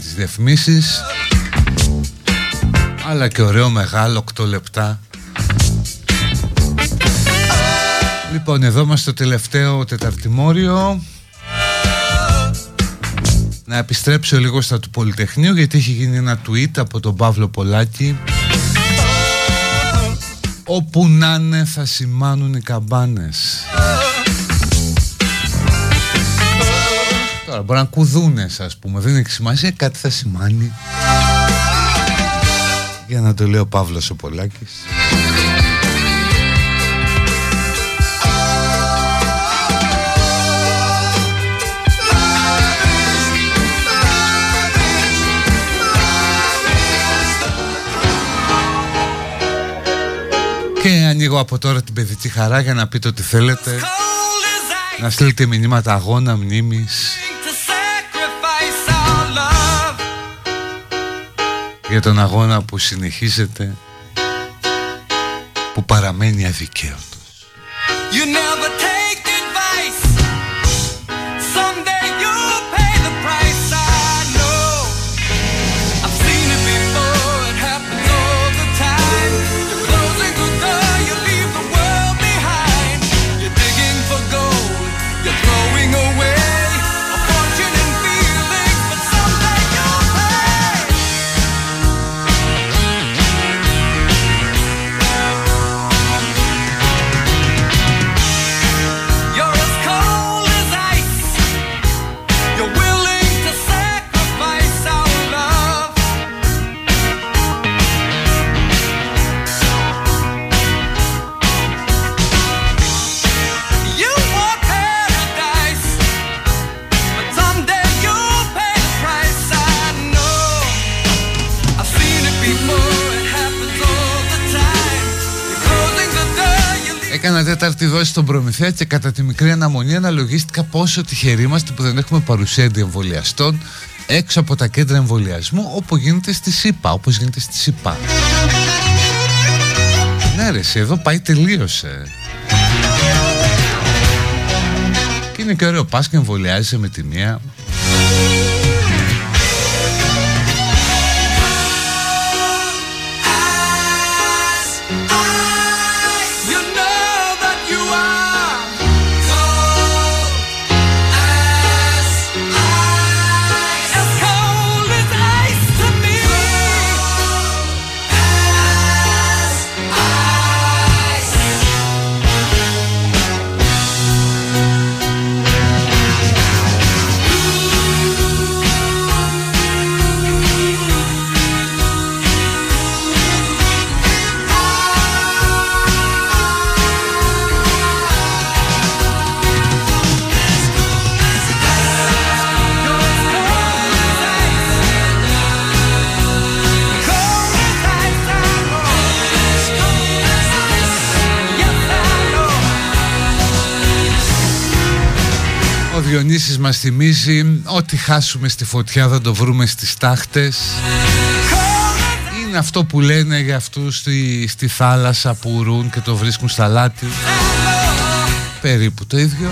τις διαφημίσεις αλλά και ωραίο μεγάλο 8 λεπτά. Λοιπόν εδώ είμαστε στο τελευταίο τεταρτημόριο. Να επιστρέψω λίγο στα του Πολυτεχνείου γιατί έχει γίνει ένα tweet από τον Παύλο Πολάκη Όπου να είναι θα σημάνουν οι καμπάνες. Μπορεί να είναι κουδούνες πούμε Δεν έχει σημασία κάτι θα σημάνει Για να το λέει ο Παύλος ο Πολάκης Και ανοίγω από τώρα την παιδική χαρά για να πείτε ό,τι θέλετε. Να στείλετε μηνύματα αγώνα, μνήμης. για τον αγώνα που συνεχίζεται που παραμένει αδικαίωτος. You never εδώ στον προμηθέα και κατά τη μικρή αναμονή αναλογίστηκα πόσο τυχεροί είμαστε που δεν έχουμε παρουσία εμβολιαστών έξω από τα κέντρα εμβολιασμού όπου γίνεται στη ΣΥΠΑ, όπως γίνεται στη ΣΥΠΑ. Ναι εδώ πάει τελείωσε. Και είναι και ωραίο, πας και εμβολιάζεσαι με τη μία. Μας θυμίζει Ό,τι χάσουμε στη φωτιά θα το βρούμε στις τάχτες Είναι αυτό που λένε για αυτούς στη, στη θάλασσα που ουρούν και το βρίσκουν στα λάτι. Περίπου το ίδιο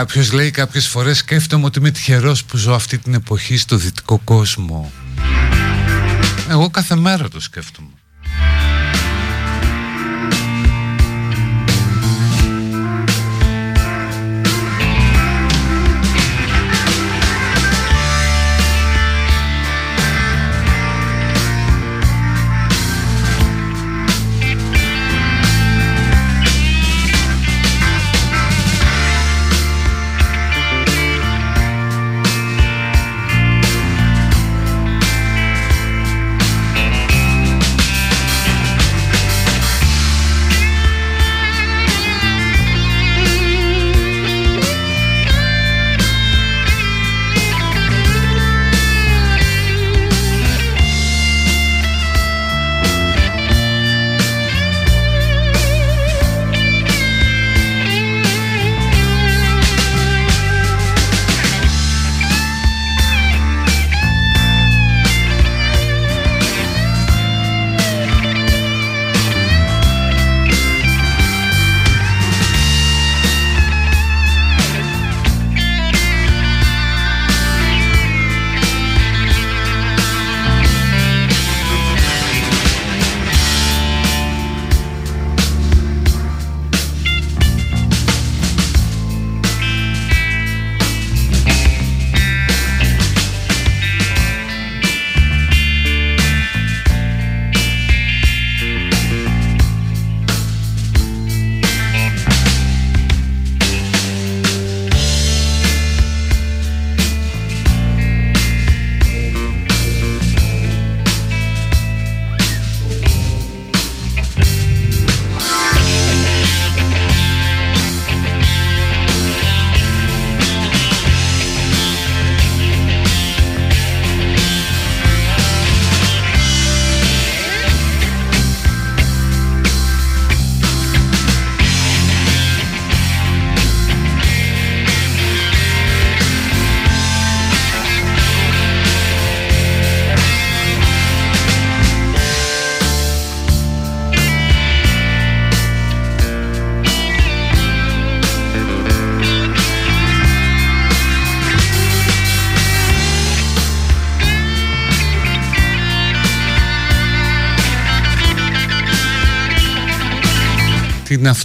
Κάποιος λέει κάποιες φορές σκέφτομαι ότι είμαι τυχερός που ζω αυτή την εποχή στο δυτικό κόσμο. Εγώ κάθε μέρα το σκέφτομαι.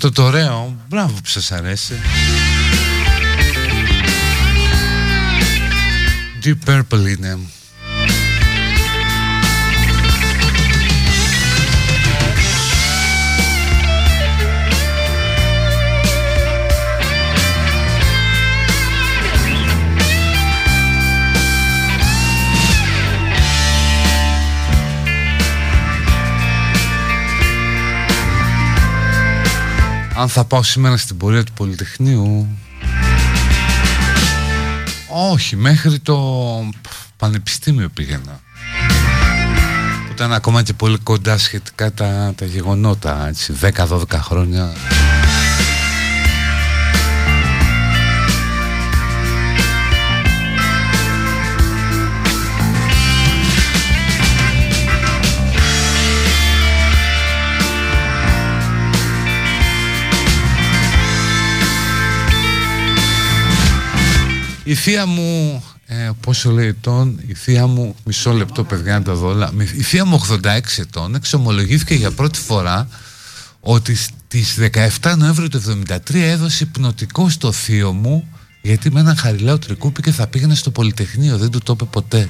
Αυτό το ωραίο Μπράβο που σας αρέσει. Deep Purple είναι Αν θα πάω σήμερα στην πορεία του Πολυτεχνείου. Όχι, μέχρι το Πανεπιστήμιο πήγαινα. Που ήταν ακόμα και πολύ κοντά σχετικά τα, τα γεγονότα έτσι, 10-12 χρόνια Η θεία μου, ε, πόσο λέει ετών, η θεία μου, μισό λεπτό παιδιά να τα δω όλα, η θεία μου 86 ετών εξομολογήθηκε για πρώτη φορά ότι στις 17 Νοέμβρη του 1973 έδωσε υπνοτικό στο θείο μου γιατί με έναν χαριλάο τρικούπι και θα πήγαινε στο Πολυτεχνείο, δεν του το είπε ποτέ.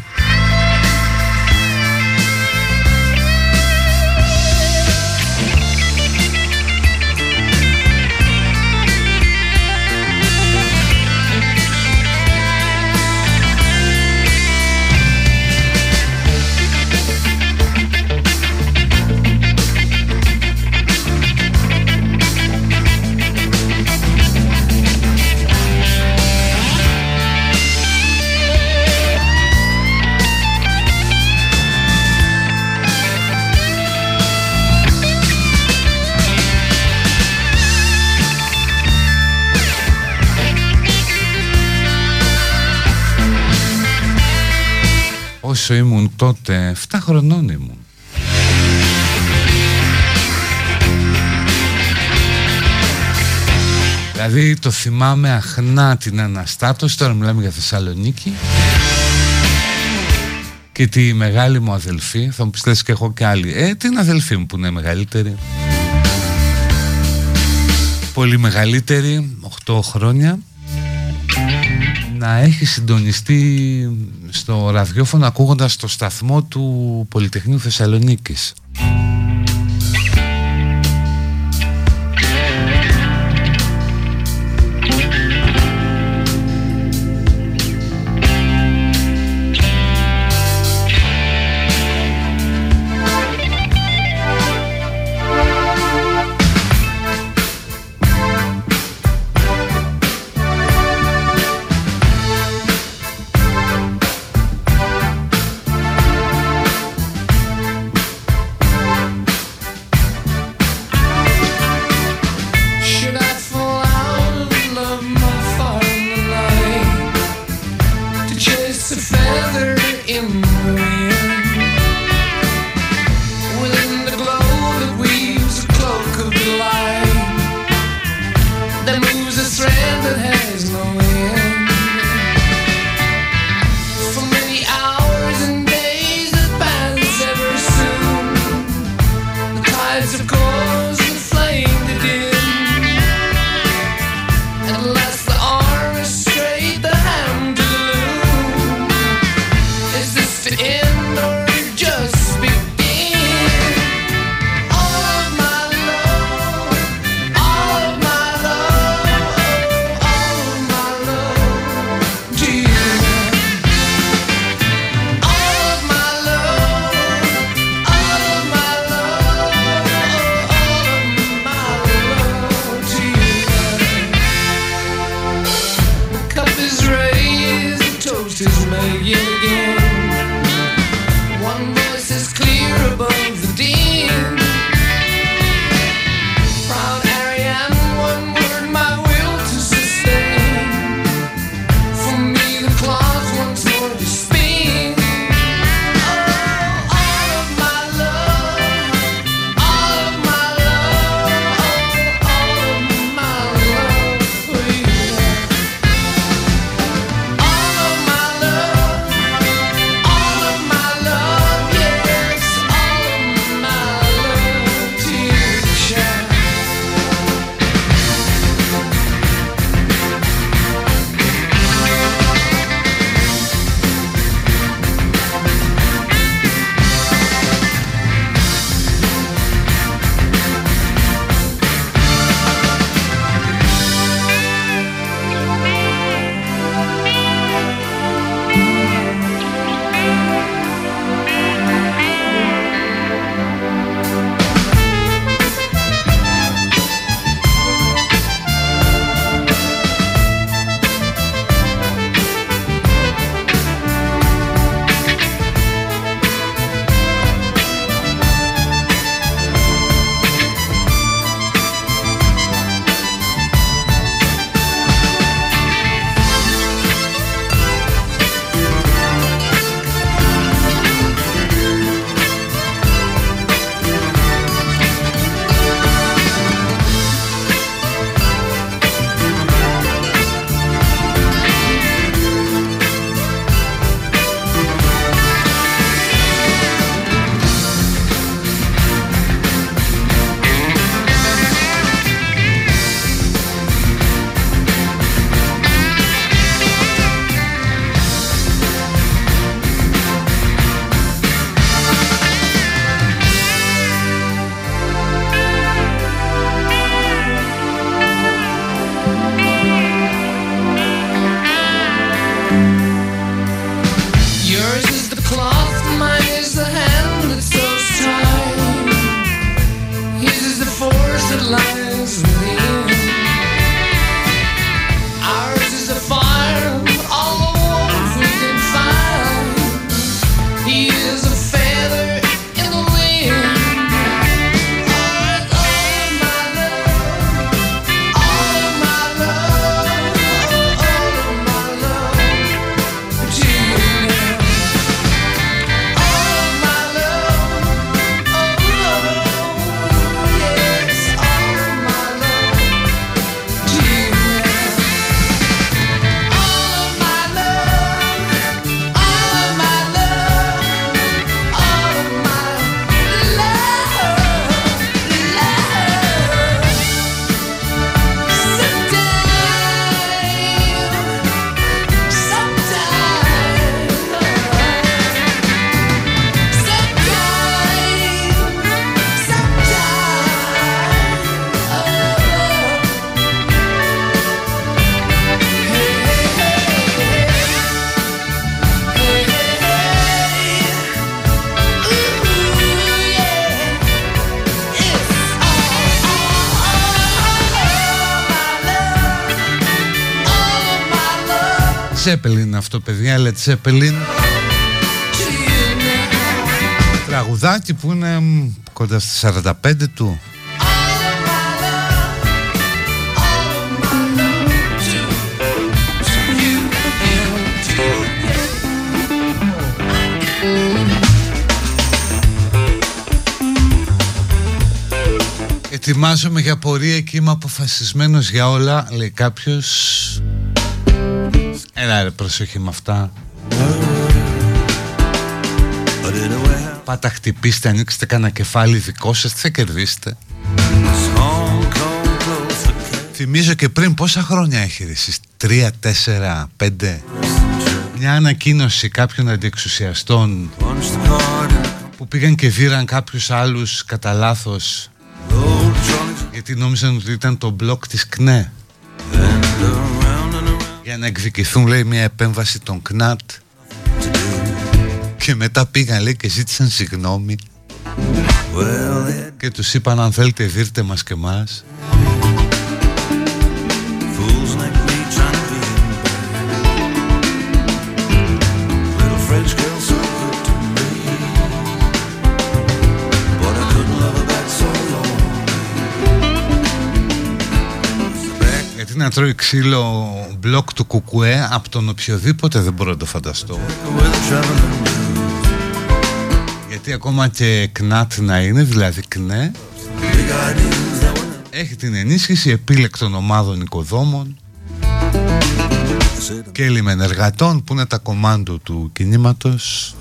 Όσο ήμουν τότε, 7 χρονών ήμουν. Δηλαδή το θυμάμαι αχνά την Αναστάτωση, τώρα μιλάμε για Θεσσαλονίκη. Και τη μεγάλη μου αδελφή, θα μου πεις και έχω και άλλη, ε την αδελφή μου που είναι μεγαλύτερη. Πολύ μεγαλύτερη, 8 χρόνια να έχει συντονιστεί στο ραδιόφωνο ακούγοντας το σταθμό του Πολυτεχνείου Θεσσαλονίκης. Αυτό παιδιά, Led Zeppelin. Τραγουδάκι που είναι μ, κοντά στις 45 του. Ετοιμάζομαι για πορεία και είμαι αποφασισμένος για όλα Λέει κάποιος Έλα ρε προσοχή με αυτά. Πάτα χτυπήστε, ανοίξτε κανένα κεφάλι δικό σας Τι θα κερδίσετε. Θυμίζω και πριν πόσα χρόνια έχει ρε εσείς; Τρία, τέσσερα, πέντε. Μια ανακοίνωση κάποιων αντιεξουσιαστών Που πήγαν και δίραν κάποιους άλλους κατά λάθος. Γιατί νόμιζαν ότι ήταν το μπλοκ της ΚΝΕ Για να εκδικηθούν λέει μια επέμβαση των ΚΝΑΤ. Και μετά πήγαν λέει και ζήτησαν συγγνώμη. Και τους είπαν αν θέλετε δίρτε μας και μας να τρώει ξύλο μπλοκ του κουκουέ από τον οποιοδήποτε δεν μπορώ να το φανταστώ. Γιατί ακόμα και κνάτ να είναι, δηλαδή κνέ Έχει την ενίσχυση επίλεκτων ομάδων οικοδόμων και λιμενεργατών που είναι τα κομμάντο του κινήματος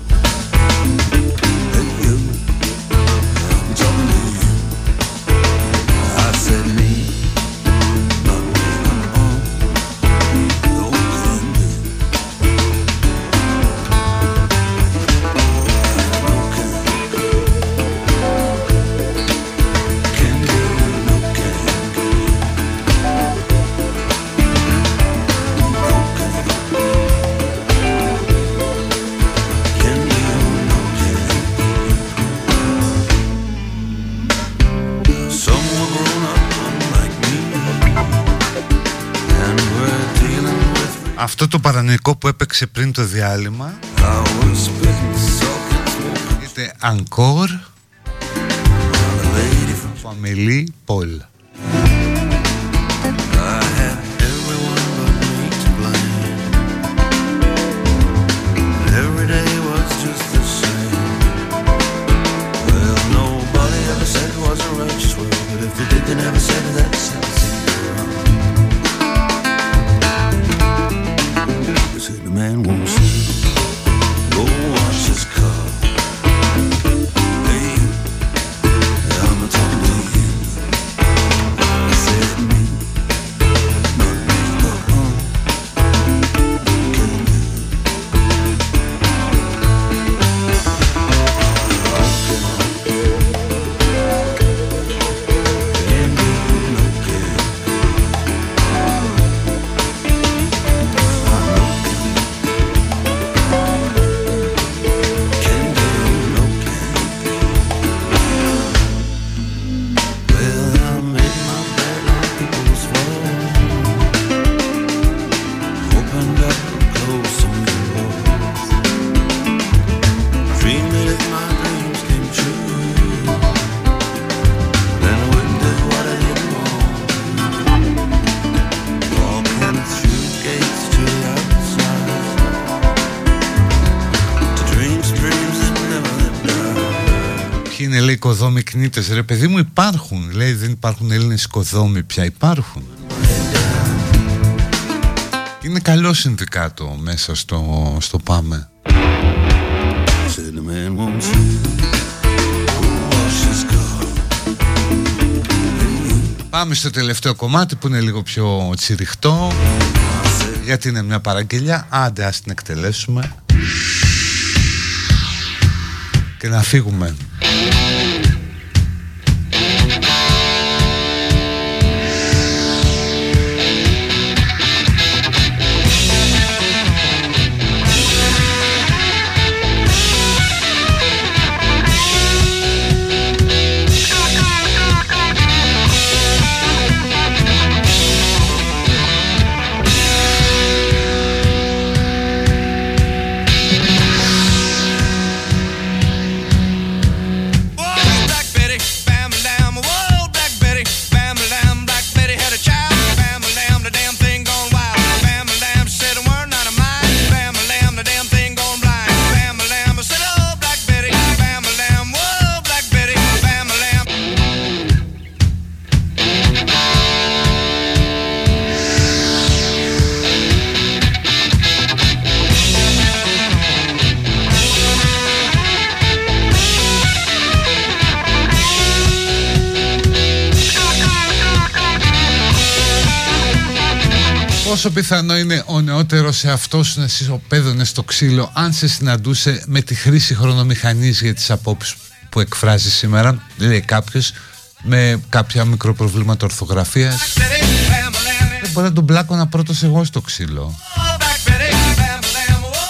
το παρανοϊκό που έπαιξε πριν το διάλειμμα. Είτε Encore Φαμιλή Πολ οικοδόμοι κνήτες Ρε παιδί μου υπάρχουν Λέει δεν υπάρχουν Έλληνες οικοδόμοι πια Υπάρχουν Είναι καλό συνδικάτο μέσα στο, στο ΠΑΜΕ Said the man won't see. Go wash his car. Πάμε στο τελευταίο κομμάτι που είναι λίγο πιο τσιριχτό Γιατί είναι μια παραγγελιά Άντε ας την εκτελέσουμε Και να φύγουμε Πόσο πιθανό είναι ο νεότερος εαυτός να συσσοπαίδωνε στο ξύλο αν σε συναντούσε με τη χρήση χρονομηχανής για τις απόψεις που εκφράζει σήμερα, λέει κάποιος με κάποια μικροπροβλήματα ορθογραφίας; Δεν μπορεί να τον πλάκωνα πρώτος εγώ στο ξύλο.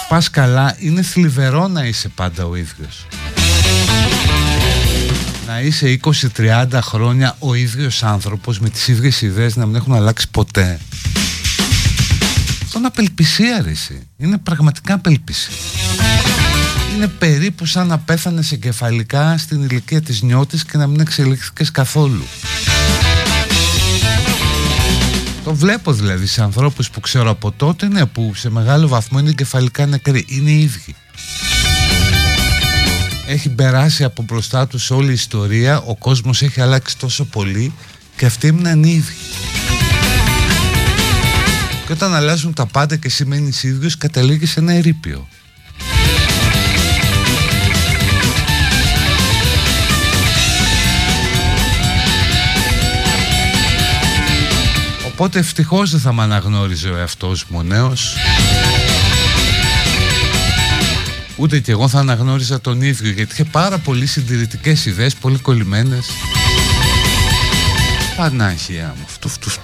Πας καλά, είναι θλιβερό να είσαι πάντα ο ίδιος. Να είσαι 20-30 χρόνια ο ίδιος άνθρωπος με τις ίδιες ιδέες να μην έχουν αλλάξει ποτέ. Αυτό είναι απελπισία ρε εσύ. Είναι πραγματικά απελπισία. Είναι περίπου σαν να πέθανες εγκεφαλικά στην ηλικία της νιώτης και να μην εξελίχθηκες καθόλου. Το βλέπω δηλαδή σε ανθρώπους που ξέρω από τότε ναι, που σε μεγάλο βαθμό είναι εγκεφαλικά νεκροί. Είναι οι ίδιοι. Έχει περάσει από μπροστά τους όλη η ιστορία, ο κόσμος έχει αλλάξει τόσο πολύ και αυτοί έμειναν οι ίδιοι. Και όταν αλλάζουν τα πάντα και σημαίνει ίδιος καταλήγεις σε ένα ερείπιο. Οπότε ευτυχώς δεν θα με αναγνώριζε ο εαυτός μου ο νέος Ούτε κι εγώ θα αναγνώριζα τον ίδιο γιατί είχε πάρα πολύ συντηρητικές ιδέες, πολύ κολλημένες Πανάγια μου, αυτού, αυτούς,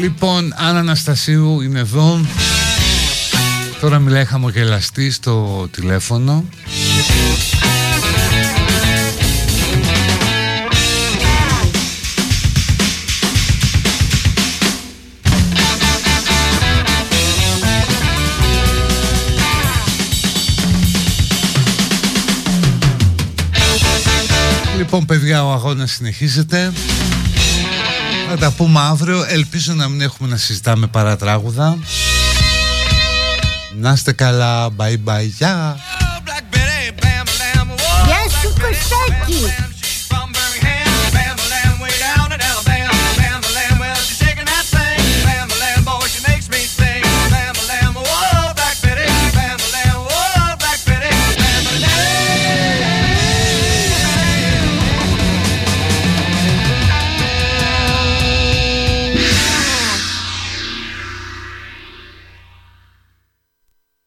Λοιπόν, αν Αναστασίου είναι εδώ. Τώρα μιλάει χαμογελαστή στο τηλέφωνο. Λοιπόν παιδιά ο αγώνας συνεχίζεται Θα τα πούμε αύριο. Ελπίζω να μην έχουμε να συζητάμε παρατράγουδα. Να είστε καλά. Bye bye. Γεια